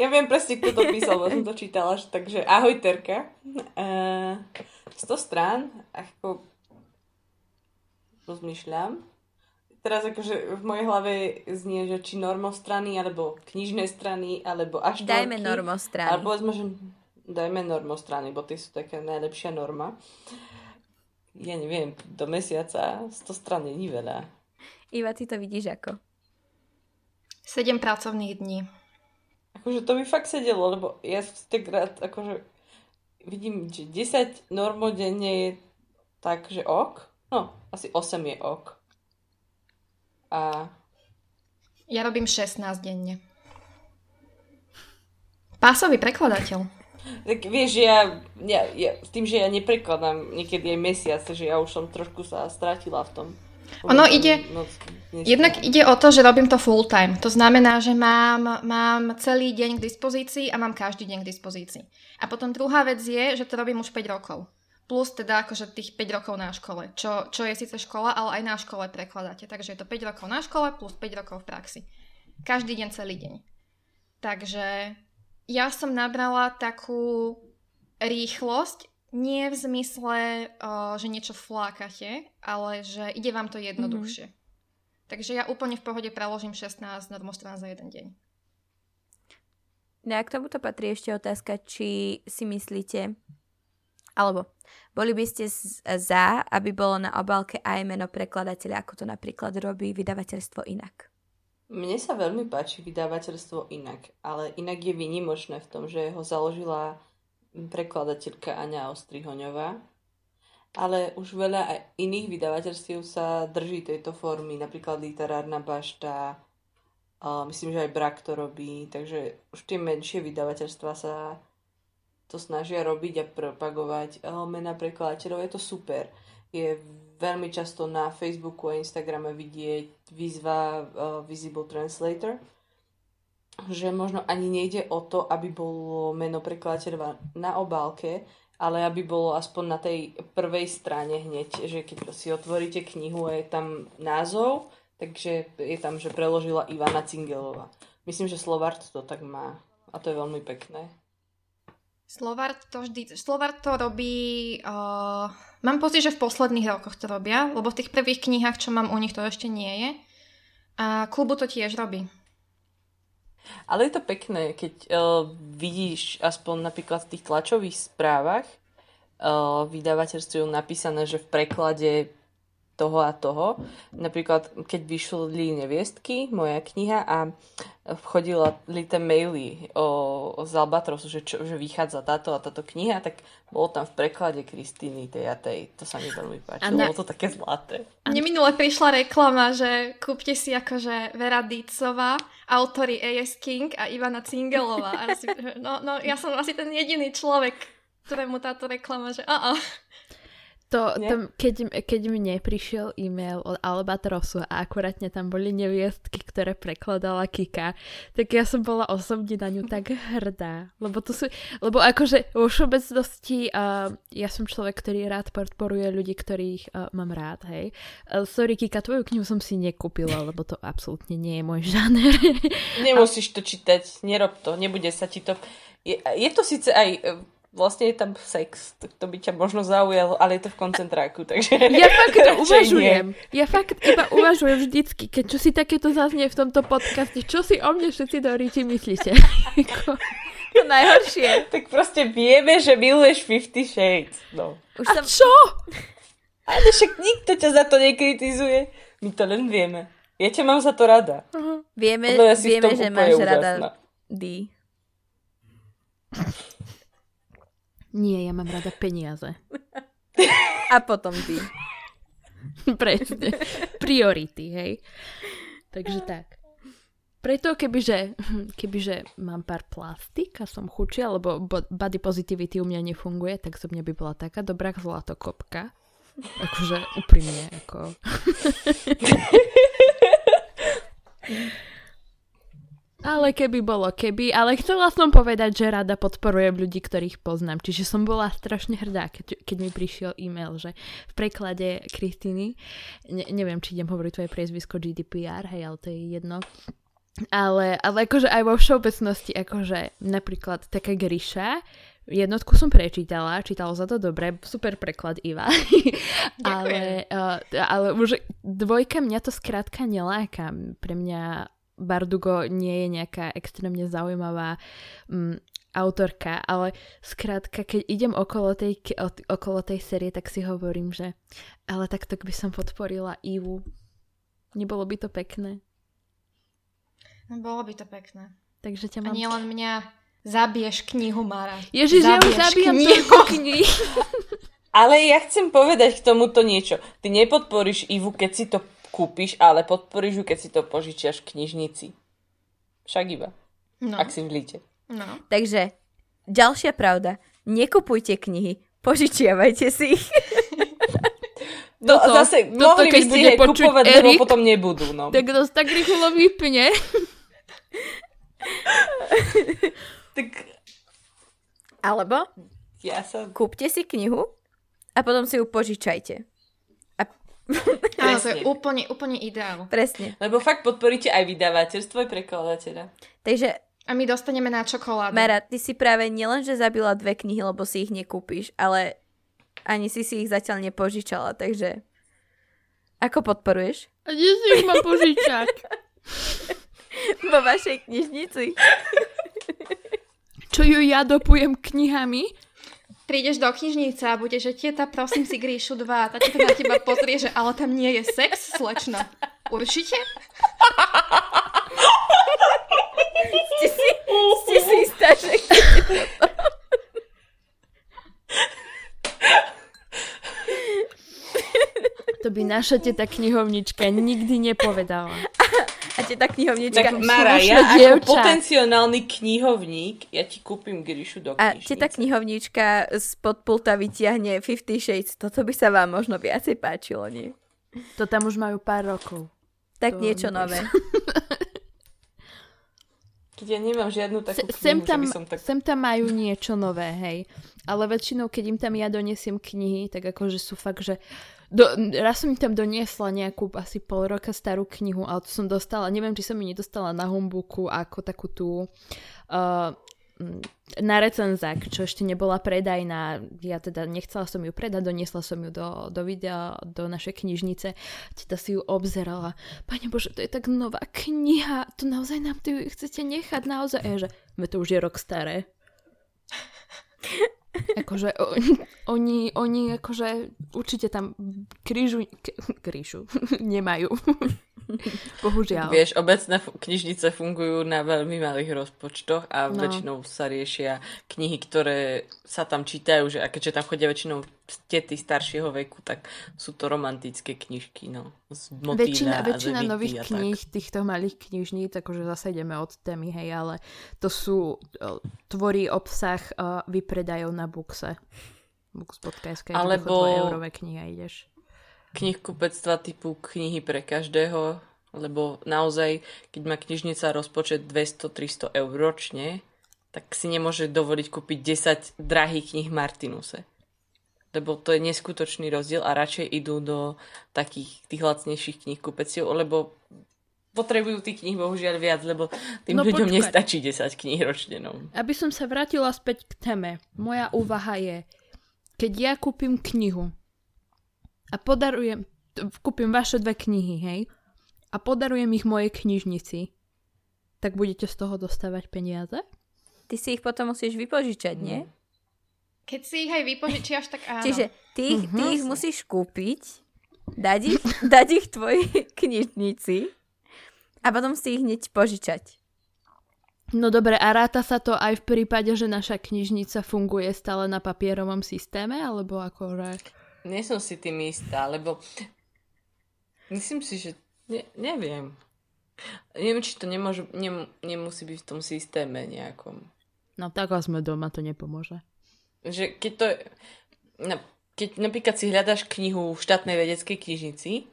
Ja viem presne, kto to písal, bo som to čítala, takže ahoj Terka. Uh, 100 strán, ako rozmýšľam. Teraz akože v mojej hlave znie, že či normostrany, alebo knižné strany, alebo až Dajme normostrany. Alebo povedzme, že dajme normostrany, bo tie sú taká najlepšia norma. Ja neviem, do mesiaca 100 stran není veľa. Iva, ty to vidíš ako? 7 pracovných dní. Akože to by fakt sedelo, lebo ja tak rád, akože vidím, že 10 normodenne je tak, že ok, No, asi 8 je ok. A... Ja robím 16 denne. Pásový prekladateľ. Tak vieš, ja, ja, ja, s tým, že ja neprekladám niekedy aj mesiac, takže ja už som trošku sa strátila v tom. Ono ide, noc, jednak ide o to, že robím to full time. To znamená, že mám, mám celý deň k dispozícii a mám každý deň k dispozícii. A potom druhá vec je, že to robím už 5 rokov plus teda akože tých 5 rokov na škole, čo, čo je síce škola, ale aj na škole prekladáte. Takže je to 5 rokov na škole plus 5 rokov v praxi. Každý deň, celý deň. Takže ja som nabrala takú rýchlosť, nie v zmysle, o, že niečo flákate, ale že ide vám to jednoduchšie. Mm-hmm. Takže ja úplne v pohode preložím 16 normostrán za jeden deň. No a k tomuto patrí ešte otázka, či si myslíte, Alebo boli by ste za, aby bolo na obálke aj meno prekladateľa, ako to napríklad robí vydavateľstvo inak? Mne sa veľmi páči vydavateľstvo inak, ale inak je vynimočné v tom, že ho založila prekladateľka Aňa Ostrihoňová, ale už veľa iných vydavateľstiev sa drží tejto formy, napríklad literárna bašta, myslím, že aj Brak to robí, takže už tie menšie vydavateľstva sa to snažia robiť a propagovať mena prekladateľov. Je to super. Je veľmi často na Facebooku a Instagrame vidieť výzva uh, Visible Translator, že možno ani nejde o to, aby bolo meno prekladateľa na obálke, ale aby bolo aspoň na tej prvej strane hneď, že keď si otvoríte knihu a je tam názov, takže je tam, že preložila Ivana Cingelová. Myslím, že Slovart to tak má a to je veľmi pekné. Slovart to vždy, Slovart to robí, uh, mám pocit, že v posledných rokoch to robia, lebo v tých prvých knihách, čo mám u nich, to ešte nie je. A klubu to tiež robí. Ale je to pekné, keď uh, vidíš aspoň napríklad v tých tlačových správach uh, vydavateľstvu napísané, že v preklade toho a toho. Napríklad, keď vyšli neviestky, moja kniha a chodila tie maily o, o z Albatrosu, že, čo, že vychádza táto a táto kniha, tak bolo tam v preklade Kristýny tej a tej. To sa mi veľmi páčilo. Na... Bolo to také zlaté. Mne minule prišla reklama, že kúpte si akože Vera Dícová, autory A.S. King a Ivana Cingelová. No, no, ja som asi ten jediný človek, ktorému táto reklama, že a to, to, keď, keď mne prišiel e-mail od Albatrosu a akurátne tam boli neviestky, ktoré prekladala Kika, tak ja som bola osobne na ňu tak hrdá. Lebo to sú, lebo akože vo všeobecnosti uh, ja som človek, ktorý rád podporuje ľudí, ktorých uh, mám rád, hej. Uh, sorry Kika, tvoju knihu som si nekúpila, lebo to absolútne nie je môj žáner. Nemusíš [LAUGHS] to čítať, nerob to, nebude sa ti to... Je, je to síce aj vlastne je tam sex, tak to by ťa možno zaujalo, ale je to v koncentráku, [LAUGHS] takže... Ja fakt to uvažujem. Nie. Ja fakt iba uvažujem vždycky, keď čo si takéto zaznie v tomto podcaste, čo si o mne všetci do ríti myslíte? [LAUGHS] to najhoršie. Tak proste vieme, že miluješ Fifty Shades. No. Už A som... čo? Ale však nikto ťa za to nekritizuje. My to len vieme. Ja ťa mám za to rada. Uh-huh. Vieme, ja vieme že máš rada D. Nie, ja mám rada peniaze. A potom ty. [LAUGHS] Presne. Priority, hej. Takže tak. Preto kebyže, kebyže mám pár plastik a som chučia, lebo body positivity u mňa nefunguje, tak zo mňa by bola taká dobrá zlatokopka. Akože úprimne, ako... [LAUGHS] Ale keby bolo keby, ale chcela som povedať, že rada podporujem ľudí, ktorých poznám. Čiže som bola strašne hrdá, keď, keď mi prišiel e-mail, že v preklade Kristýny, ne, neviem, či idem hovoriť tvoje priezvisko GDPR, hej, ale to je jedno. Ale, ale akože aj vo všeobecnosti, akože napríklad taká Grisha, Jednotku som prečítala, čítalo za to dobre, super preklad Iva. [LAUGHS] ale, uh, ale už dvojka mňa to skrátka neláka. Pre mňa Bardugo nie je nejaká extrémne zaujímavá um, autorka, ale skrátka, keď idem okolo tej, okolo tej série, tak si hovorím, že ale tak by som podporila Ivu. Nebolo by to pekné? No, bolo by to pekné. Takže ťa mám... A nie len mňa. Zabiješ knihu, Mara. Ježiš, ja už zabijam toľko knih. [LAUGHS] Ale ja chcem povedať k tomuto niečo. Ty nepodporíš Ivu, keď si to kúpiš, ale podporíš ju, keď si to požičiaš v knižnici. Však iba. No. Ak si v Lite. No. Takže, ďalšia pravda. Nekupujte knihy, požičiavajte si ich. [LAUGHS] No, toto, zase toto, mohli by ste bude kupovať, Erik, lebo potom nebudú. No. Tak to tak rýchlo vypne. [LAUGHS] tak... Alebo ja sa... kúpte si knihu a potom si ju požičajte. Áno, to je úplne, úplne ideál. Presne. Lebo fakt podporíte aj vydavateľstvo, aj prekladateľa. Takže... A my dostaneme na čokoládu. Mera, ty si práve nielenže zabila dve knihy, lebo si ich nekúpiš, ale ani si si ich zatiaľ nepožičala, takže... Ako podporuješ? A kde si ich mám požičať? [LAUGHS] Vo vašej knižnici. Čo ju ja dopujem knihami? Prídeš do knižnice a bude, že tieta, prosím si Gríšu 2 a tá na teba pozrie, že ale tam nie je sex, slečna. Určite? ste si, ste si istá, že [LAUGHS] To by naša teta knihovnička nikdy nepovedala. A teta knihovnička... Tak Mara, ja ako potenciálny knihovník, ja ti kúpim Gríšu do knižnice. A teta knihovnička spod pulta vyťahne Fifty Shades. Toto by sa vám možno viacej páčilo, nie? To tam už majú pár rokov. Tak to niečo nové. [LAUGHS] Keď ja nemám žiadnu takú knihu, sem tam, som tak... sem tam majú niečo nové, hej. Ale väčšinou, keď im tam ja donesiem knihy, tak akože sú fakt, že do, raz som mi tam doniesla nejakú asi pol roka starú knihu, ale to som dostala, neviem, či som mi nedostala na humbuku ako takú tú uh, na recenzák, čo ešte nebola predajná. Ja teda nechcela som ju predať, doniesla som ju do, do videa, do našej knižnice. Teta si ju obzerala. Pane Bože, to je tak nová kniha, to naozaj nám tu chcete nechať, naozaj. Ja, že to už je rok staré. [LAUGHS] Akože oni, oni akože určite tam krížu, krížu, [LAUGHS] nemajú. [LAUGHS] Bohužiaľ. Vieš, obecné knižnice fungujú na veľmi malých rozpočtoch a no. väčšinou sa riešia knihy, ktoré sa tam čítajú, že a keďže tam chodia väčšinou tety staršieho veku, tak sú to romantické knižky, no. Z väčšina väčšina nových kníh, tak. týchto malých knižní, takže zase ideme od témy, hej, ale to sú tvorí obsah uh, vypredajov na Bookse. Books.sk, alebo eurové knihy ideš knihkupectva typu knihy pre každého, lebo naozaj, keď má knižnica rozpočet 200-300 eur ročne, tak si nemôže dovoliť kúpiť 10 drahých knih Martinuse. Lebo to je neskutočný rozdiel a radšej idú do takých tých lacnejších knih kupectiev, lebo potrebujú tých kníh bohužiaľ viac, lebo tým no, ľuďom počkať. nestačí 10 kníh ročne. No. Aby som sa vrátila späť k téme, moja úvaha je, keď ja kúpim knihu, a podarujem, kúpim vaše dve knihy, hej, a podarujem ich mojej knižnici, tak budete z toho dostávať peniaze? Ty si ich potom musíš vypožičať, mm. nie? Keď si ich aj vypožičiaš, tak áno. Čiže ty, mm-hmm. ty ich musíš kúpiť, dať ich, [LAUGHS] dať ich tvojej knižnici a potom si ich hneď požičať. No dobre, a ráta sa to aj v prípade, že naša knižnica funguje stále na papierovom systéme, alebo akože... Nie som si tým istá, lebo myslím si, že ne, neviem. Neviem, či to nemôžu, nem, nemusí byť v tom systéme nejakom. No tak sme doma, to nepomôže. Že keď to... No, keď napríklad si hľadáš knihu v štátnej vedeckej knižnici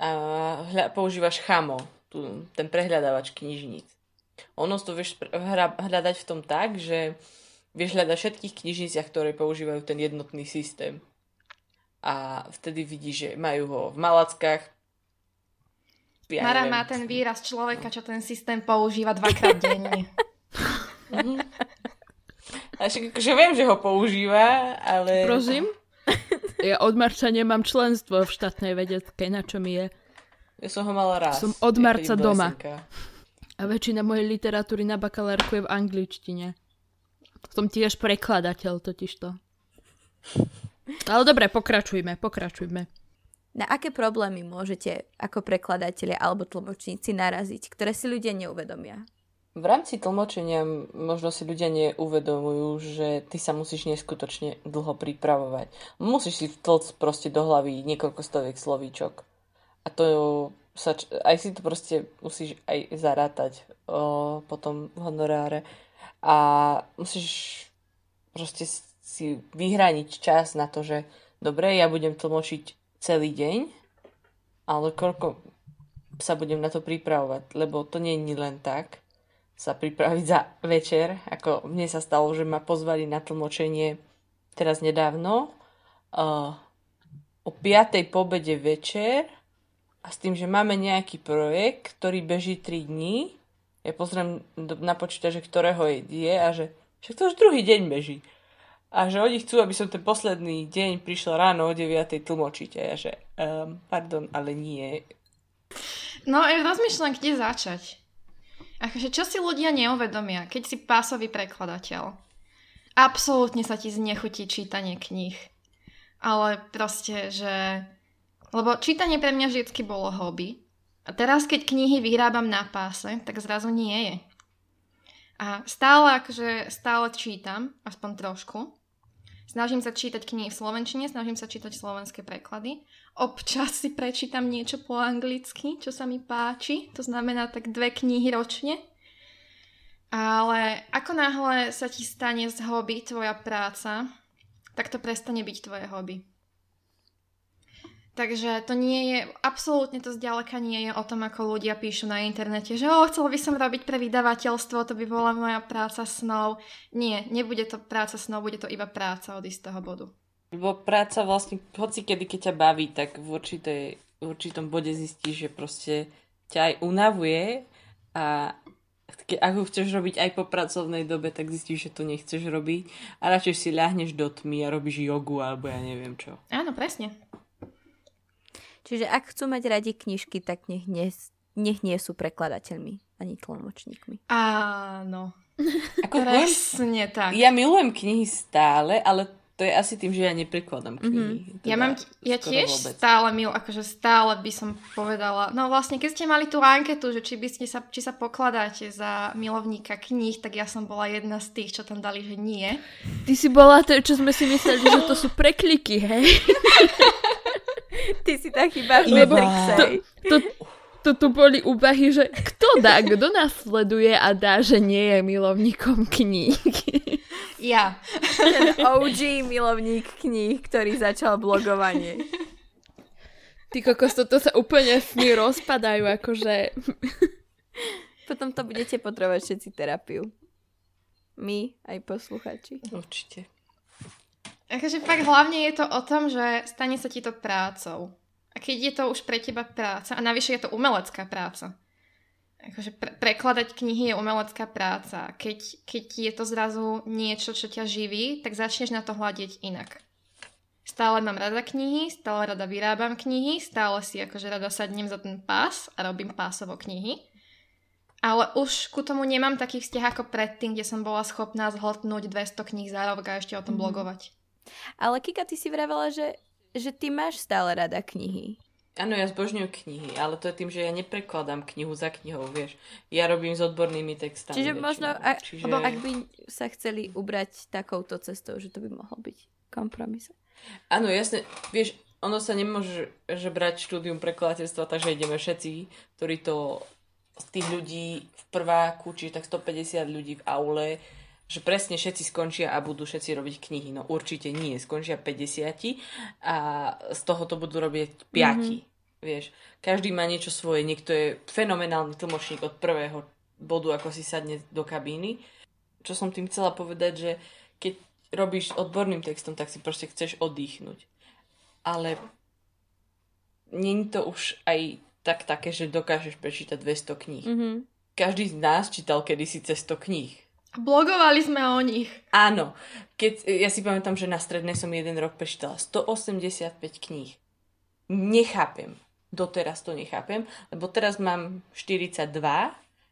a hľa, používaš Chamo, tu, ten prehľadávač knižníc. Ono to vieš hľadať v tom tak, že vieš hľadať všetkých knižniciach, ktoré používajú ten jednotný systém a vtedy vidí, že majú ho v Malackách. Ja Mara neviem. má ten výraz človeka, čo ten systém používa dvakrát denne. [LAUGHS] Mhm. A však, že viem, že ho používa, ale... Prosím? [LAUGHS] Ja od marca nemám členstvo v štátnej vedeckej, na čo mi je. Ja som ho mala raz. Som od marca doma. A väčšina mojej literatúry na bakalárku je v angličtine. Som tiež prekladateľ totižto. Ale dobre, pokračujme, pokračujme. Na aké problémy môžete ako prekladatelia alebo tlmočníci naraziť, ktoré si ľudia neuvedomia? V rámci tlmočenia možno si ľudia neuvedomujú, že ty sa musíš neskutočne dlho pripravovať. Musíš si vtlc proste do hlavy niekoľko stoviek slovíčok. A to sa, aj si to proste musíš aj zarátať o, potom v honoráre. A musíš proste si vyhraniť čas na to, že dobre, ja budem tlmočiť celý deň, ale koľko sa budem na to pripravovať, lebo to nie je len tak sa pripraviť za večer, ako mne sa stalo, že ma pozvali na tlmočenie teraz nedávno uh, o 5. pobede večer a s tým, že máme nejaký projekt, ktorý beží 3 dní. Ja pozriem na počítače, ktorého je a že však to už druhý deň beží a že oni chcú, aby som ten posledný deň prišla ráno o 9. tlmočiť. A ja že, um, pardon, ale nie. No, ja rozmýšľam, kde začať. Akože, čo si ľudia neuvedomia, keď si pásový prekladateľ? absolútne sa ti znechutí čítanie kníh. Ale proste, že... Lebo čítanie pre mňa vždy bolo hobby. A teraz, keď knihy vyrábam na páse, tak zrazu nie je. A stále, akože stále čítam, aspoň trošku. Snažím sa čítať knihy v slovenčine, snažím sa čítať slovenské preklady. Občas si prečítam niečo po anglicky, čo sa mi páči. To znamená tak dve knihy ročne. Ale ako náhle sa ti stane z hobby tvoja práca, tak to prestane byť tvoje hobby. Takže to nie je, absolútne to zďaleka nie je o tom, ako ľudia píšu na internete, že oh, chcel by som robiť pre vydavateľstvo, to by bola moja práca snov. Nie, nebude to práca snov, bude to iba práca od istého bodu. Lebo práca vlastne, hoci kedy, keď ťa baví, tak v, určitej, v určitom bode zistíš, že proste ťa aj unavuje a ke, ak ho chceš robiť aj po pracovnej dobe, tak zistíš, že to nechceš robiť a radšej si ľahneš do tmy a robíš jogu alebo ja neviem čo. Áno, presne. Čiže ak chcú mať radi knižky, tak nech nie, nech nie sú prekladateľmi ani tlmočníkmi. Áno. [LAUGHS] Ako presne tak. Ja milujem knihy stále, ale to je asi tým, že ja neprekladám knihy. Mm-hmm. Teda ja, mám, ja tiež vôbec. stále mil, akože stále by som povedala, no vlastne keď ste mali tú anketu, že či, by ste sa, či sa pokladáte za milovníka kníh, tak ja som bola jedna z tých, čo tam dali, že nie. Ty si bola to, čo sme si mysleli, že to sú prekliky, hej? [LAUGHS] Ty si taký bažný Lebo to, to, to tu boli úvahy, že kto dá, kto nás sleduje a dá, že nie je milovníkom kníh. Ja. Ten OG milovník kníh, ktorý začal blogovanie. Ty kokos, toto sa úplne sny rozpadajú, akože... Potom to budete potrebovať všetci terapiu. My, aj posluchači. Určite. Akože fakt hlavne je to o tom, že stane sa ti to prácou. A keď je to už pre teba práca, a navyše je to umelecká práca, akože pre- prekladať knihy je umelecká práca. Keď, keď je to zrazu niečo, čo ťa živí, tak začneš na to hľadiť inak. Stále mám rada knihy, stále rada vyrábam knihy, stále si akože rada sadnem za ten pás a robím pásovo knihy. Ale už ku tomu nemám taký vzťah ako predtým, kde som bola schopná zhltnúť 200 kníh za rok a ešte o tom mm. Ale Kika, ty si vravela, že, že ty máš stále rada knihy. Áno, ja zbožňujem knihy, ale to je tým, že ja neprekladám knihu za knihou, vieš. Ja robím s odbornými textami. Čiže väčšinou. možno, ak, Čiže... ak by sa chceli ubrať takouto cestou, že to by mohol byť kompromis. Áno, jasne. Vieš, ono sa nemôže že brať štúdium prekladateľstva, takže ideme všetci, ktorí to z tých ľudí v prváku, čiže tak 150 ľudí v aule, že presne všetci skončia a budú všetci robiť knihy. No určite nie, skončia 50 a z toho to budú robiť 5. Mm-hmm. Vieš, každý má niečo svoje, niekto je fenomenálny tlmočník od prvého bodu, ako si sadne do kabíny. Čo som tým chcela povedať, že keď robíš odborným textom, tak si proste chceš oddychnúť. Ale není to už aj tak také, že dokážeš prečítať 200 kníh. Mm-hmm. Každý z nás čítal kedysi cez 100 kníh Blogovali sme o nich. Áno. Keď, ja si pamätám, že na strednej som jeden rok prečítala 185 kníh. Nechápem. Doteraz to nechápem, lebo teraz mám 42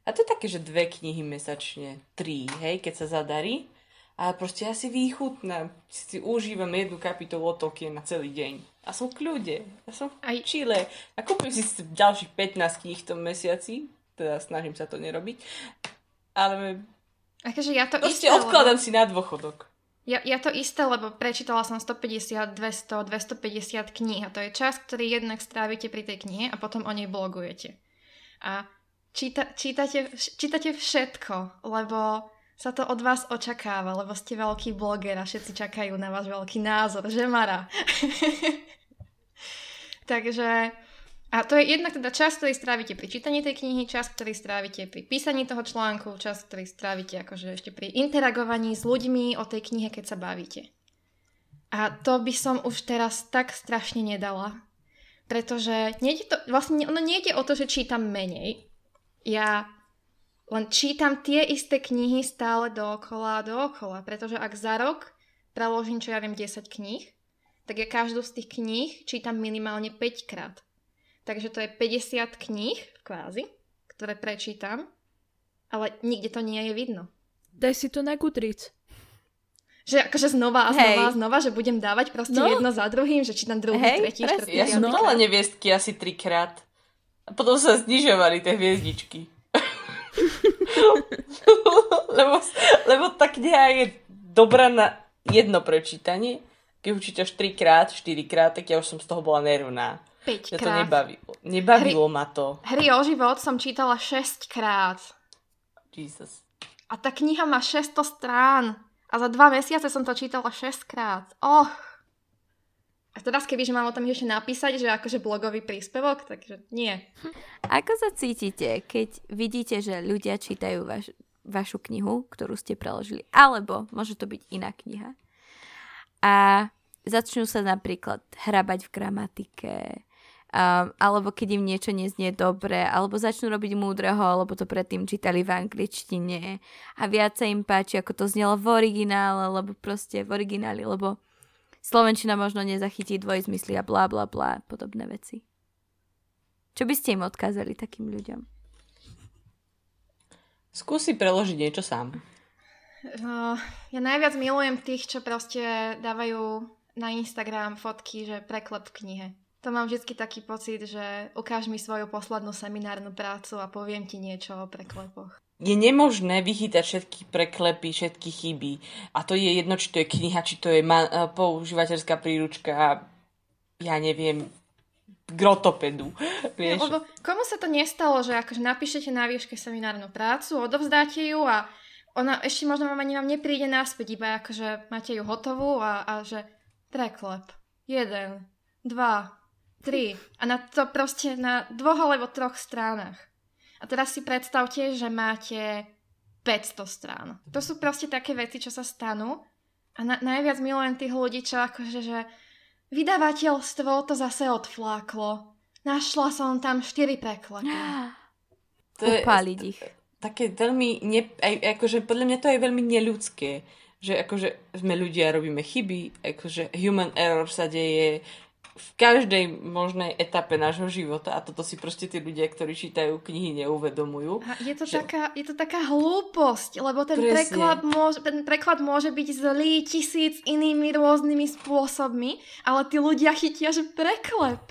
a to je také, že dve knihy mesačne, tri, hej, keď sa zadarí. Ale proste ja si výchutnám, si užívam jednu kapitolu o na celý deň. A som v kľude. Ja som v Chile. A kúpim si ďalších 15 kníh v tom mesiaci. Teda snažím sa to nerobiť. Ale Akože ja to Proste isté, odkladám lebo... si na dôchodok. Ja, ja to isté, lebo prečítala som 150, 200, 250 kníh a to je čas, ktorý jednak strávite pri tej knihe a potom o nej blogujete. A číta, čítate, čítate všetko, lebo sa to od vás očakáva, lebo ste veľký bloger a všetci čakajú na váš veľký názor, že Mara? [LAUGHS] Takže a to je jednak teda čas, ktorý strávite pri čítaní tej knihy, čas, ktorý strávite pri písaní toho článku, čas, ktorý strávite akože ešte pri interagovaní s ľuďmi o tej knihe, keď sa bavíte. A to by som už teraz tak strašne nedala. Pretože nejde to, vlastne ono nejde o to, že čítam menej. Ja len čítam tie isté knihy stále dookola a dookola. Pretože ak za rok preložím, čo ja viem, 10 kníh, tak ja každú z tých kníh čítam minimálne 5 krát. Takže to je 50 kníh, kvázi, ktoré prečítam, ale nikde to nie je vidno. Daj si to na Goodreads. Že akože znova a znova a znova, že budem dávať proste No. jedno za druhým, že čítam druhý, Hej, tretí, štvrtý, Ja som krát. neviestky asi trikrát. A potom sa znižovali tie hviezdičky. [LAUGHS] lebo, lebo tá kniha je dobrá na jedno prečítanie. Keď ju čítaš trikrát, štyrikrát, tak ja už som z toho bola nervná. Päť Mňa to krát. nebavilo. Nebavilo ma to. Hry o život som čítala 6 krát. Jesus. A tá kniha má 600 strán. A za dva mesiace som to čítala 6 krát. Och. A teraz keby, že mám o tom ešte napísať, že akože blogový príspevok, takže nie. Ako sa cítite, keď vidíte, že ľudia čítajú vaš, vašu knihu, ktorú ste preložili, alebo môže to byť iná kniha, a začnú sa napríklad hrabať v gramatike, um, alebo keď im niečo neznie dobre, alebo začnú robiť múdreho, lebo to predtým čítali v angličtine a viac sa im páči, ako to znelo v originále, lebo proste v origináli, lebo Slovenčina možno nezachytí dvojzmysly a blá blá blá, podobné veci. Čo by ste im odkázali takým ľuďom? Skúsi preložiť niečo sám. No, ja najviac milujem tých, čo proste dávajú na Instagram fotky, že preklep v knihe. To mám vždy taký pocit, že ukáž mi svoju poslednú seminárnu prácu a poviem ti niečo o preklepoch. Je nemožné vychytať všetky preklepy, všetky chyby. A to je jedno, či to je kniha, či to je ma- e, používateľská príručka, ja neviem, grotopedu. [LAUGHS] Vieš? lebo komu sa to nestalo, že akože napíšete na výške seminárnu prácu, odovzdáte ju a ona ešte možno vám ani vám nepríde naspäť, iba akože máte ju hotovú a, a že preklep. Jeden, dva, tri. A na to proste na dvoch alebo troch stránach. A teraz si predstavte, že máte 500 strán. To sú proste také veci, čo sa stanú. A na, najviac milujem tých ľudí, čo akože, že vydavateľstvo to zase odfláklo. Našla som tam 4 preklepy. [GASPS] To je Upáliť ich. také veľmi, ne, aj, akože podľa mňa to je veľmi neľudské, že akože sme ľudia, robíme chyby, akože human error sa deje v každej možnej etape nášho života a toto si proste tí ľudia, ktorí čítajú knihy, neuvedomujú. A je to, Že- taká, je to taká hlúposť, lebo ten Presne. preklad, môže, ten preklad môže byť zlý tisíc inými rôznymi spôsobmi, ale tí ľudia chytia, že preklep.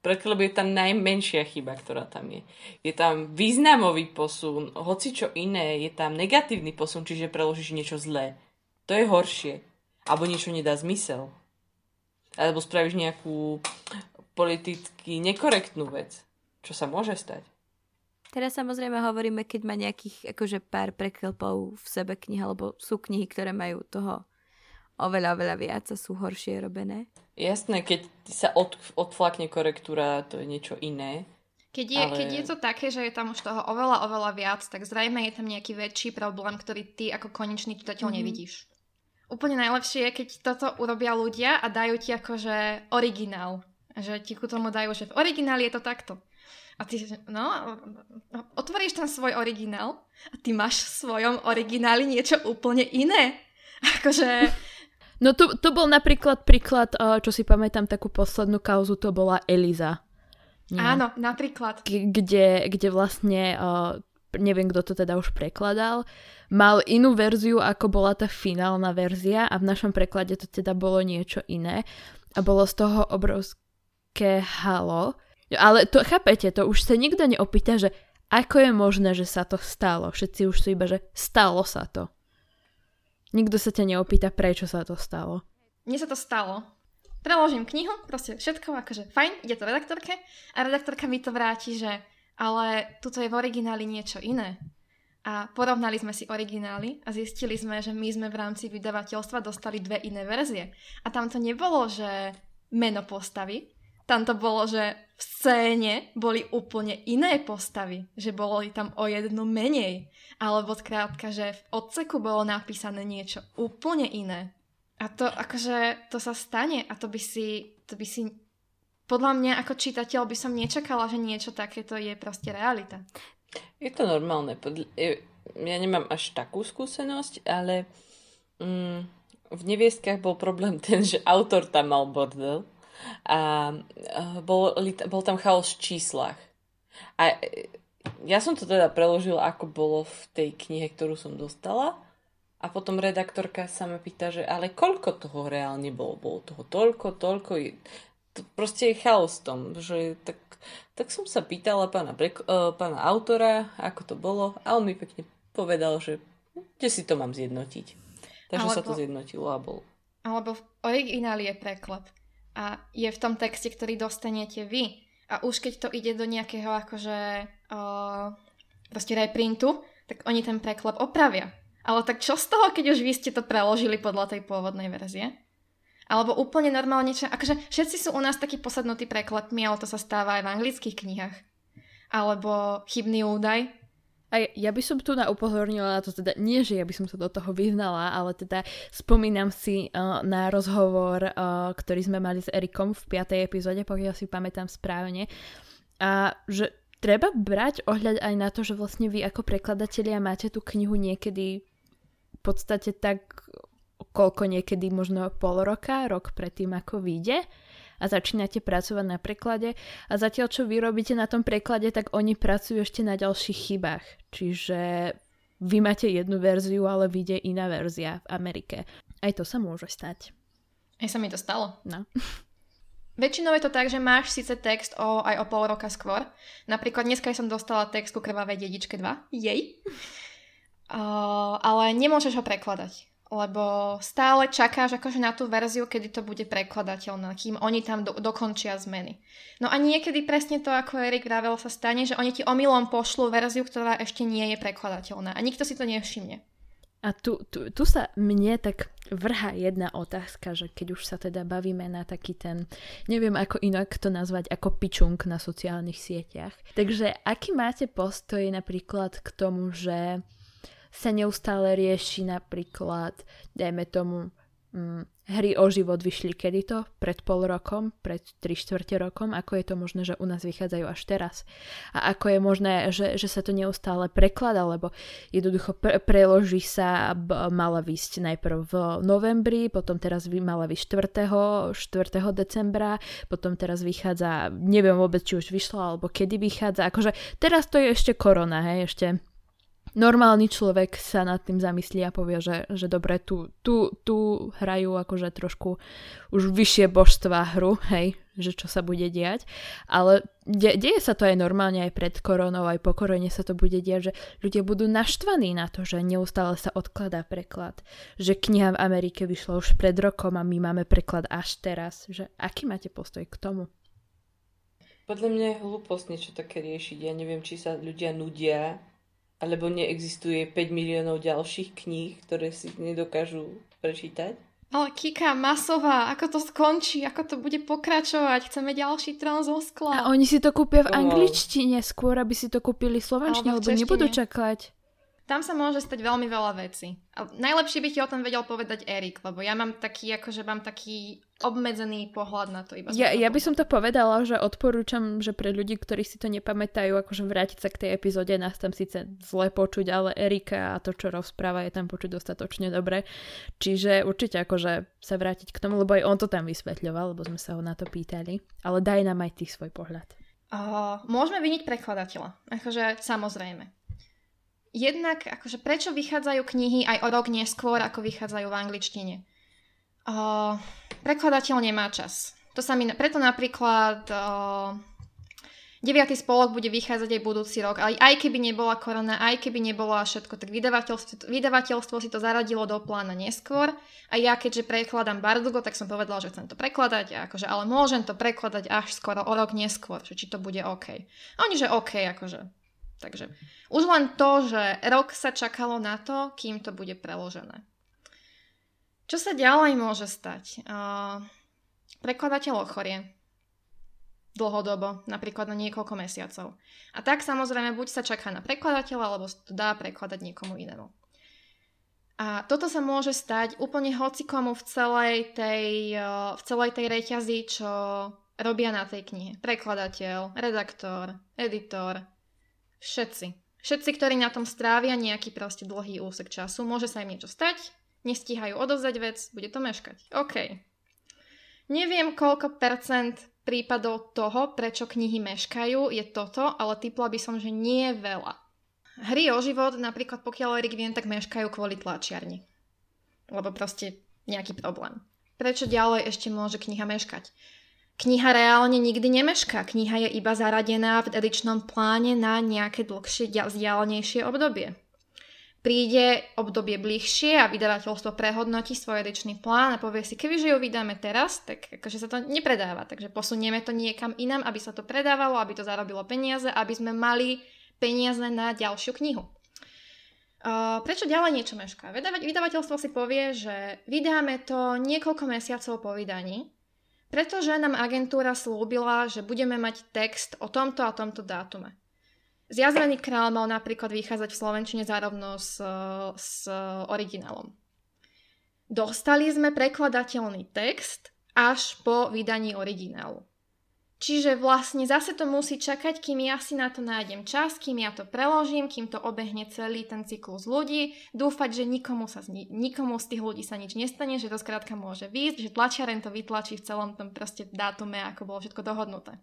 Preklep je tá najmenšia chyba, ktorá tam je. Je tam významový posun, hoci čo iné, je tam negatívny posun, čiže preložíš niečo zlé. To je horšie. Alebo niečo nedá zmysel. Alebo spravíš nejakú politicky nekorektnú vec. Čo sa môže stať. Teraz samozrejme hovoríme, keď má nejakých akože pár preklepov v sebe knih, alebo sú knihy, ktoré majú toho oveľa, oveľa viac a sú horšie robené. Jasné, keď sa od, odflakne korektúra, to je niečo iné. Keď je, Ale- keď je to také, že je tam už toho oveľa, oveľa viac, tak zrejme je tam nejaký väčší problém, ktorý ty ako konečný čitateľ Mhm. nevidíš. Úplne najlepšie je, keď toto urobia ľudia a dajú ti akože originál. Že ti ku tomu dajú, že v origináli je to takto. A ty, no, otvoríš tam svoj originál a ty máš v svojom origináli niečo úplne iné. [LAUGHS] Akože, No to, to bol napríklad príklad, eh, čo si pamätám, takú poslednú kauzu, to bola Eliza. Nie? áno, napríklad. K- kde, kde vlastne, uh, neviem kto to teda už prekladal, mal inú verziu, ako bola tá finálna verzia a v našom preklade to teda bolo niečo iné a bolo z toho obrovské halo. Ale to, chápete, to už sa nikto neopýta, že ako je možné, že sa to stalo. Všetci už sú iba, že stalo sa to. Nikto sa ťa neopýta, prečo sa to stalo. Mne sa to stalo. Preložím knihu, proste všetko, akože fajn, ide to redaktorke a redaktorka mi to vráti, že ale tuto je v origináli niečo iné. A porovnali sme si originály a zistili sme, že my sme v rámci vydavateľstva dostali dve iné verzie. A tam to nebolo, že meno postavy, tam to bolo, že v scéne boli úplne iné postavy, že boli tam o jednu menej. Alebo skrátka, že v odseku bolo napísané niečo úplne iné. A to akože, to sa stane a to by si, to by si, podľa mňa ako čitateľ by som nečakala, že niečo takéto je proste realita. Je to normálne. Ja nemám až takú skúsenosť, ale mm, v neviestkach bol problém [LAUGHS] ten, že autor tam mal bordel a bol, bol tam chaos v číslach. A e, ja som to teda preložila, ako bolo v tej knihe, ktorú som dostala A potom redaktorka sa ma pýta, že ale koľko toho reálne bolo? Bolo toho toľko, toľko. Proste je chaos tom, že tak, tak som sa pýtala pána, uh, pána autora, ako to bolo a on mi pekne povedal, že kde si to mám zjednotiť. Takže alebo, sa to zjednotilo a bolo. Alebo v origináli je preklad a je v tom texte, ktorý dostanete vy. A už keď to ide do nejakého akože uh, proste reprintu, tak oni ten preklep opravia. Ale tak čo z toho, keď už vy ste to preložili podľa tej pôvodnej verzie? Alebo úplne normálne, čo, akože všetci sú u nás takí posadnutí prekladmi, ale to sa stáva aj v anglických knihách. Alebo chybný údaj. A ja by som tu na upozornila na to, teda nie, že ja by som sa do toho vyznala, ale teda spomínam si uh, na rozhovor, uh, ktorý sme mali s Erikom v 5. epizóde, pokiaľ si pamätám správne. A že treba brať ohľad aj na to, že vlastne vy ako prekladatelia máte tú knihu niekedy podstate tak koľko niekedy možno pol roka, rok predtým ako vyjde a začínate pracovať na preklade a zatiaľ čo vy robíte na tom preklade, tak oni pracujú ešte na ďalších chybách. Čiže vy máte jednu verziu, ale vyjde iná verzia v Amerike. Aj to sa môže stať. Aj sa mi to stalo. No. [LAUGHS] Väčšinou je to tak, že máš síce text o, aj o pol roka skôr. Napríklad dneska som dostala text ku Krvavej dedičke 2. Jej. [LAUGHS] Uh, ale nemôžeš ho prekladať, lebo stále čakáš akože na tú verziu, kedy to bude prekladateľné, kým oni tam do, dokončia zmeny. No a niekedy presne to, ako Erik vravel, sa stane, že oni ti omylom pošlú verziu, ktorá ešte nie je prekladateľná a nikto si to nevšimne. A tu, tu, tu sa mne tak vrha jedna otázka, že keď už sa teda bavíme na taký ten, neviem ako inak to nazvať, ako pičung na sociálnych sieťach. Takže aký máte postoj napríklad k tomu, že sa neustále rieši napríklad, dajme tomu, hm, hry o život vyšli kedy to? Pred pol rokom? Pred 3 štvrte rokom? Ako je to možné, že u nás vychádzajú až teraz? A ako je možné, že, že sa to neustále preklada, lebo jednoducho pre, preloží sa, b- mala vysť najprv v novembri, potom teraz by mala vysť 4. 4. decembra, potom teraz vychádza, neviem vôbec, či už vyšla, alebo kedy vychádza. Akože teraz to je ešte korona, hej, ešte normálny človek sa nad tým zamyslí a povie, že, že dobre, tu, tu, tu hrajú akože trošku už vyššie božstva hru, hej, že čo sa bude diať. Ale de- deje sa to aj normálne, aj pred koronou, aj po korone sa to bude diať, že ľudia budú naštvaní na to, že neustále sa odkladá preklad. Že kniha v Amerike vyšla už pred rokom a my máme preklad až teraz. Že aký máte postoj k tomu? Podľa mňa je hlúposť niečo také riešiť. Ja neviem, či sa ľudia nudia alebo neexistuje 5 miliónov ďalších kníh, ktoré si nedokážu prečítať? Ale Kika, masová, ako to skončí, ako to bude pokračovať, chceme ďalší trón zo skla. A oni si to kúpia v angličtine skôr, aby si to kúpili slovenčine, lebo nebudú čakať. Tam sa môže stať veľmi veľa vecí. A najlepšie by ti o tom vedel povedať Erik, lebo ja mám taký, akože mám taký obmedzený pohľad na to. Iba ja, ja by som to povedala, že odporúčam, že pre ľudí, ktorí si to nepamätajú, akože vrátiť sa k tej epizóde, nás tam síce zle počuť, ale Erika a to, čo rozpráva, je tam počuť dostatočne dobre. Čiže určite akože sa vrátiť k tomu, lebo aj on to tam vysvetľoval, lebo sme sa ho na to pýtali. Ale daj nám aj ty svoj pohľad. Uh, môžeme vyniť prekladateľa. Akože samozrejme jednak, akože prečo vychádzajú knihy aj o rok neskôr, ako vychádzajú v angličtine? Uh, prekladateľ nemá čas. To sa mi, preto napríklad uh, 9. spolok bude vychádzať aj budúci rok, ale aj keby nebola korona, aj keby nebola všetko, tak vydavateľstvo, vydavateľstvo si to zaradilo do plána neskôr a ja keďže prekladám Bardugo, tak som povedala, že chcem to prekladať, akože, ale môžem to prekladať až skoro o rok neskôr, že či to bude OK. A oni, že OK, akože Takže už len to, že rok sa čakalo na to, kým to bude preložené. Čo sa ďalej môže stať? Uh, prekladateľ ochorie dlhodobo, napríklad na niekoľko mesiacov. A tak samozrejme buď sa čaká na prekladateľa, alebo to dá prekladať niekomu inému. A toto sa môže stať úplne hocikomu v celej tej, v celej tej reťazi, čo robia na tej knihe. Prekladateľ, redaktor, editor, Všetci. Všetci, ktorí na tom strávia nejaký proste dlhý úsek času, môže sa im niečo stať, nestíhajú odovzdať vec, bude to meškať. OK. Neviem, koľko percent prípadov toho, prečo knihy meškajú, je toto, ale typla by som, že nie veľa. Hry o život, napríklad pokiaľ Erik viem, tak meškajú kvôli tlačiarni. lebo proste nejaký problém. Prečo ďalej ešte môže kniha meškať? Kniha reálne nikdy nemešká. Kniha je iba zaradená v edičnom pláne na nejaké dlhšie, vzdialenejšie obdobie. Príde obdobie bližšie a vydavateľstvo prehodnotí svoj edičný plán a povie si, kebyže ju vydáme teraz, tak akože sa to nepredáva. Takže posunieme to niekam inam, aby sa to predávalo, aby to zarobilo peniaze, aby sme mali peniaze na ďalšiu knihu. Uh, prečo ďalej niečo mešká? Vydavateľstvo si povie, že vydáme to niekoľko mesiacov po vydaní, pretože nám agentúra slúbila, že budeme mať text o tomto a tomto dátume. Zjazvený král mal napríklad vychádzať v Slovenčine zárovno s, s originálom. Dostali sme prekladateľný text až po vydaní originálu. Čiže vlastne zase to musí čakať, kým ja si na to nájdem čas, kým ja to preložím, kým to obehne celý ten cyklus ľudí. Dúfať, že nikomu, sa, nikomu z tých ľudí sa nič nestane, že to skrátka môže výjsť, že tlačiaren to vytlačí v celom tom proste dátume, ako bolo všetko dohodnuté.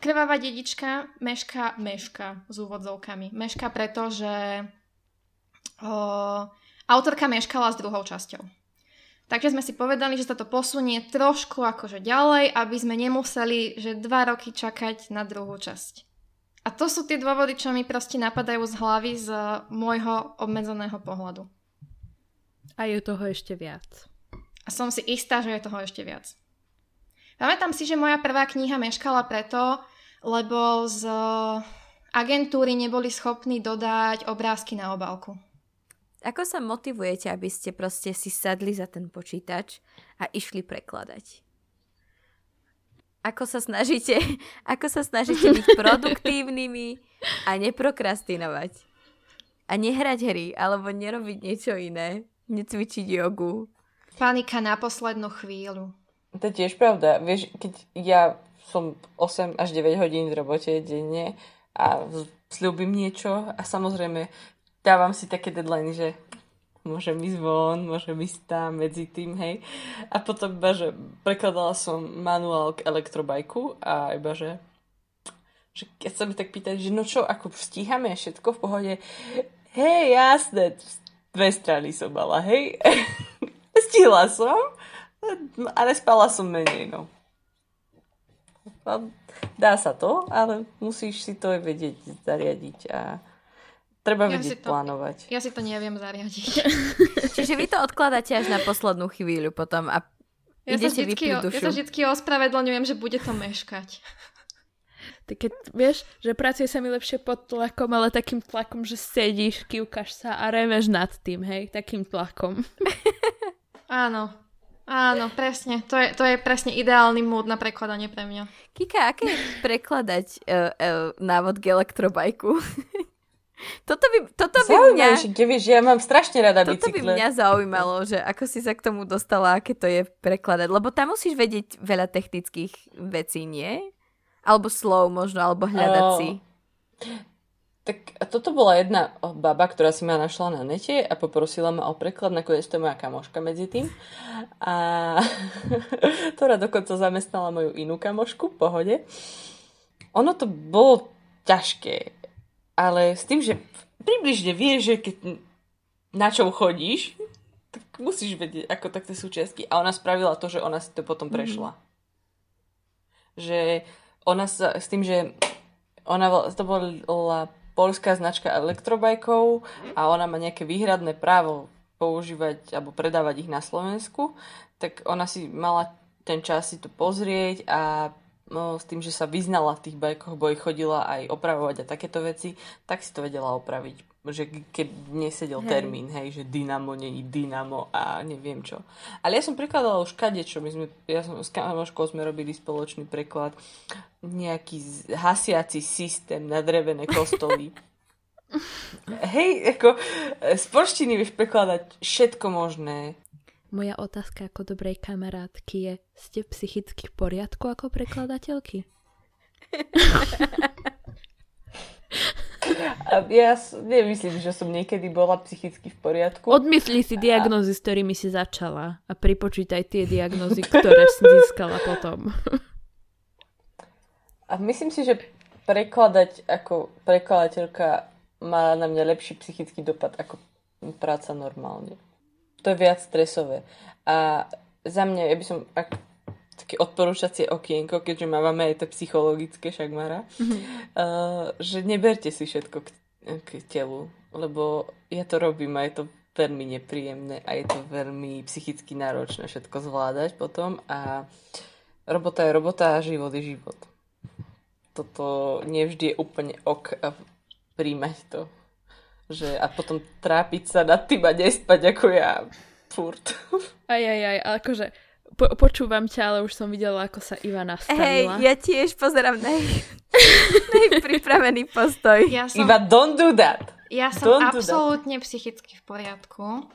Krvavá dedička meška, meška s úvodzovkami. Meška preto, že o, autorka meškala s druhou časťou. Takže sme si povedali, že sa to posunie trošku akože ďalej, aby sme nemuseli, že dva roky čakať na druhú časť. A to sú tie dôvody, čo mi proste napadajú z hlavy z môjho obmedzeného pohľadu. A je toho ešte viac. A som si istá, že je toho ešte viac. Pamätám si, že moja prvá kniha meškala preto, lebo z agentúry neboli schopní dodať obrázky na obálku. Ako sa motivujete, aby ste proste si sadli za ten počítač a išli prekladať? Ako sa snažíte, [LAUGHS] ako sa snažíte byť [LAUGHS] produktívnymi a neprokrastinovať? A nehrať hry, alebo nerobiť niečo iné? Necvičiť jogu? Panika na poslednú chvíľu. To je tiež pravda. Vieš, keď ja som 8 až 9 hodín v robote denne a slúbim niečo a samozrejme dávam si také deadline, že môžem ísť von, môžem ísť tam medzi tým, hej. A potom iba, že prekladala som manuál k elektrobajku a iba, že, že keď sa mi tak pýtať, že no čo, ako stíhame všetko v pohode, hej, jasné, dve strany som mala, hej. [LAUGHS] Stihla som, ale spala som menej, no. Dá sa to, ale musíš si to aj vedieť zariadiť a Treba ja vedieť to, plánovať. Ja si to neviem zariadiť. [LAUGHS] Čiže vy to odkladáte až na poslednú chvíľu potom a ja idete vždycky, dušu. Ja sa vždy ospravedlňujem, že bude to meškať. Tak keď vieš, že pracuje sa mi lepšie pod tlakom, ale takým tlakom, že sedíš, kývkaš sa a remeš nad tým, hej, takým tlakom. [LAUGHS] Áno, Áno, presne. To je, to je presne ideálny mód na prekladanie pre mňa. Kika, aké je prekladať uh, uh, návod k elektrobajku? [LAUGHS] Toto by, toto by mňa... vieš, ja mám strašne rada toto bicykle. Toto by mňa zaujímalo, že ako si sa k tomu dostala, aké to je prekladať. Lebo tam musíš vedieť veľa technických vecí, nie? Alebo slov možno, alebo hľadať oh. si. Tak toto bola jedna baba, ktorá si ma našla na nete a poprosila ma o preklad, nakoniec to je moja kamoška medzi tým. A [LAUGHS] ktorá dokonca zamestnala moju inú kamošku, pohode. Ono to bolo ťažké ale s tým, že približne vieš, že keď na čom chodíš, tak musíš vedieť, ako tak tie súčiastky. A ona spravila to, že ona si to potom mhm. prešla. Mm. Že ona sa, s tým, že ona, to bola polská značka elektrobajkov a ona má nejaké výhradné právo používať alebo predávať ich na Slovensku, tak ona si mala ten čas si to pozrieť a no, s tým, že sa vyznala v tých bajkoch, bo ich chodila aj opravovať a takéto veci, tak si to vedela opraviť. Že keď nesedel hej. termín, hej, že dynamo není dynamo a neviem čo. Ale ja som prekladala už čo My sme, ja som s kamoškou sme robili spoločný preklad. Nejaký hasiaci systém na drevené kostoly. [LAUGHS] hej, ako z polštiny vieš prekladať všetko možné. Moja otázka ako dobrej kamarátky je, ste psychicky v poriadku ako prekladateľky? ja nemyslím, že som niekedy bola psychicky v poriadku. Odmyslí si diagnózy, s ktorými si začala a pripočítaj tie diagnózy, ktoré si získala potom. A myslím si, že prekladať ako prekladateľka má na mňa lepší psychický dopad ako práca normálne. To je viac stresové. A za mňa, ja by som, ak také odporúčacie okienko, keďže máme aj to psychologické šakmara, mm-hmm. uh, [LAUGHS] že neberte si všetko k, k telu, lebo ja to robím a je to veľmi nepríjemné a je to veľmi psychicky náročné všetko zvládať potom a robota je robota a život je život. Toto nevždy je úplne ok a príjmať to. Že, a potom trápiť sa nad tým a nespať ako ja furt. [LAUGHS] Aj, aj, aj, akože po, počúvam ťa, ale už som videla, ako sa Iva nastavila. Hej, ja tiež pozerám na jej, [LAUGHS] pripravený postoj. Ja som... Iva, don't do that. Ja som don't absolútne psychicky v poriadku.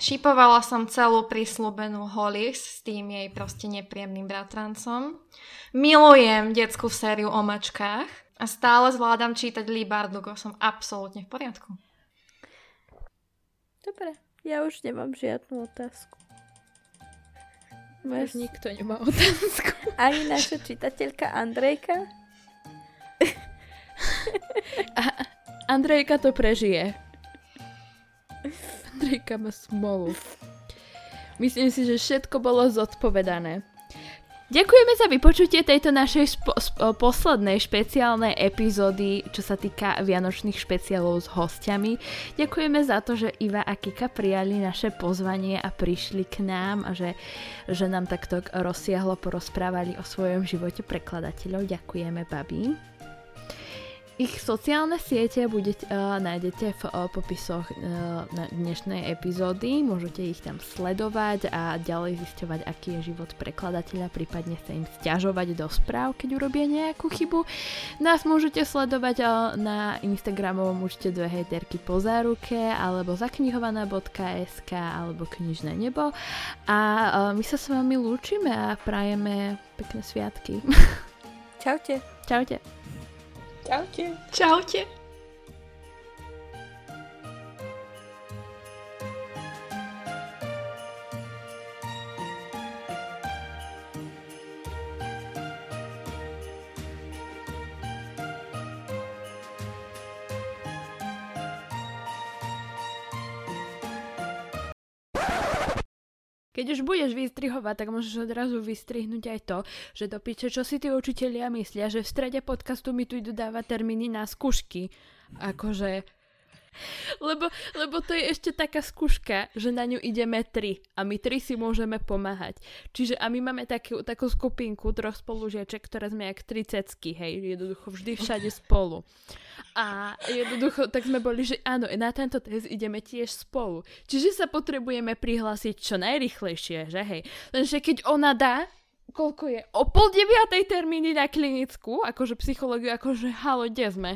Šipovala som celú prísľubenú Hollis s tým jej proste nepríjemným bratrancom. Milujem detskú sériu o mačkách a stále zvládam čítať Lee Bardugo. Som absolútne v poriadku. Dobre, ja už nemám žiadnu otázku. Už nikto nemá otázku. [LAUGHS] Ani naša čitateľka Andrejka? [LAUGHS] A Andrejka to prežije. Andrejka má smolu. Myslím si, že všetko bolo zodpovedané. Ďakujeme za vypočutie tejto našej spo- sp- poslednej špeciálnej epizódy, čo sa týka vianočných špeciálov s hostiami. Ďakujeme za to, že Iva a Kika prijali naše pozvanie a prišli k nám a že, že nám takto rozsiahlo porozprávali o svojom živote prekladateľov. Ďakujeme, babi. Ich sociálne siete budete, uh, nájdete v uh, popisoch uh, na dnešnej epizódy, môžete ich tam sledovať a ďalej zisťovať, aký je život prekladateľa, prípadne sa im stiažovať do správ, keď urobia nejakú chybu. Nás môžete sledovať uh, na Instagramovom účte dve hejterky po záruke, alebo zaknihovaná.sk, alebo knižné nebo. A uh, my sa s vami lúčime a prajeme pekné sviatky. [LAUGHS] Čaute. Čaute. Čaute. Čaute. Keď už budeš vystrihovať, tak môžeš odrazu vystrihnúť aj to, že do piče, čo si tí učitelia myslia, že v strede podcastu mi tu idú dávať termíny na skúšky. Akože... [LAUGHS] Lebo, lebo to je ešte taká skúška, že na ňu ideme tri a my tri si môžeme pomáhať. Čiže a my máme takú, takú skupinku troch spolužiaček, ktoré sme jak tri cecky, hej, jednoducho vždy všade spolu. A jednoducho, tak sme boli, že áno, na tento test ideme tiež spolu. Čiže sa potrebujeme prihlásiť čo najrychlejšie, že hej. Lenže keď ona dá, koľko je, o pol deviatej termíny na klinickú, akože psychológiu, akože halo, kde sme?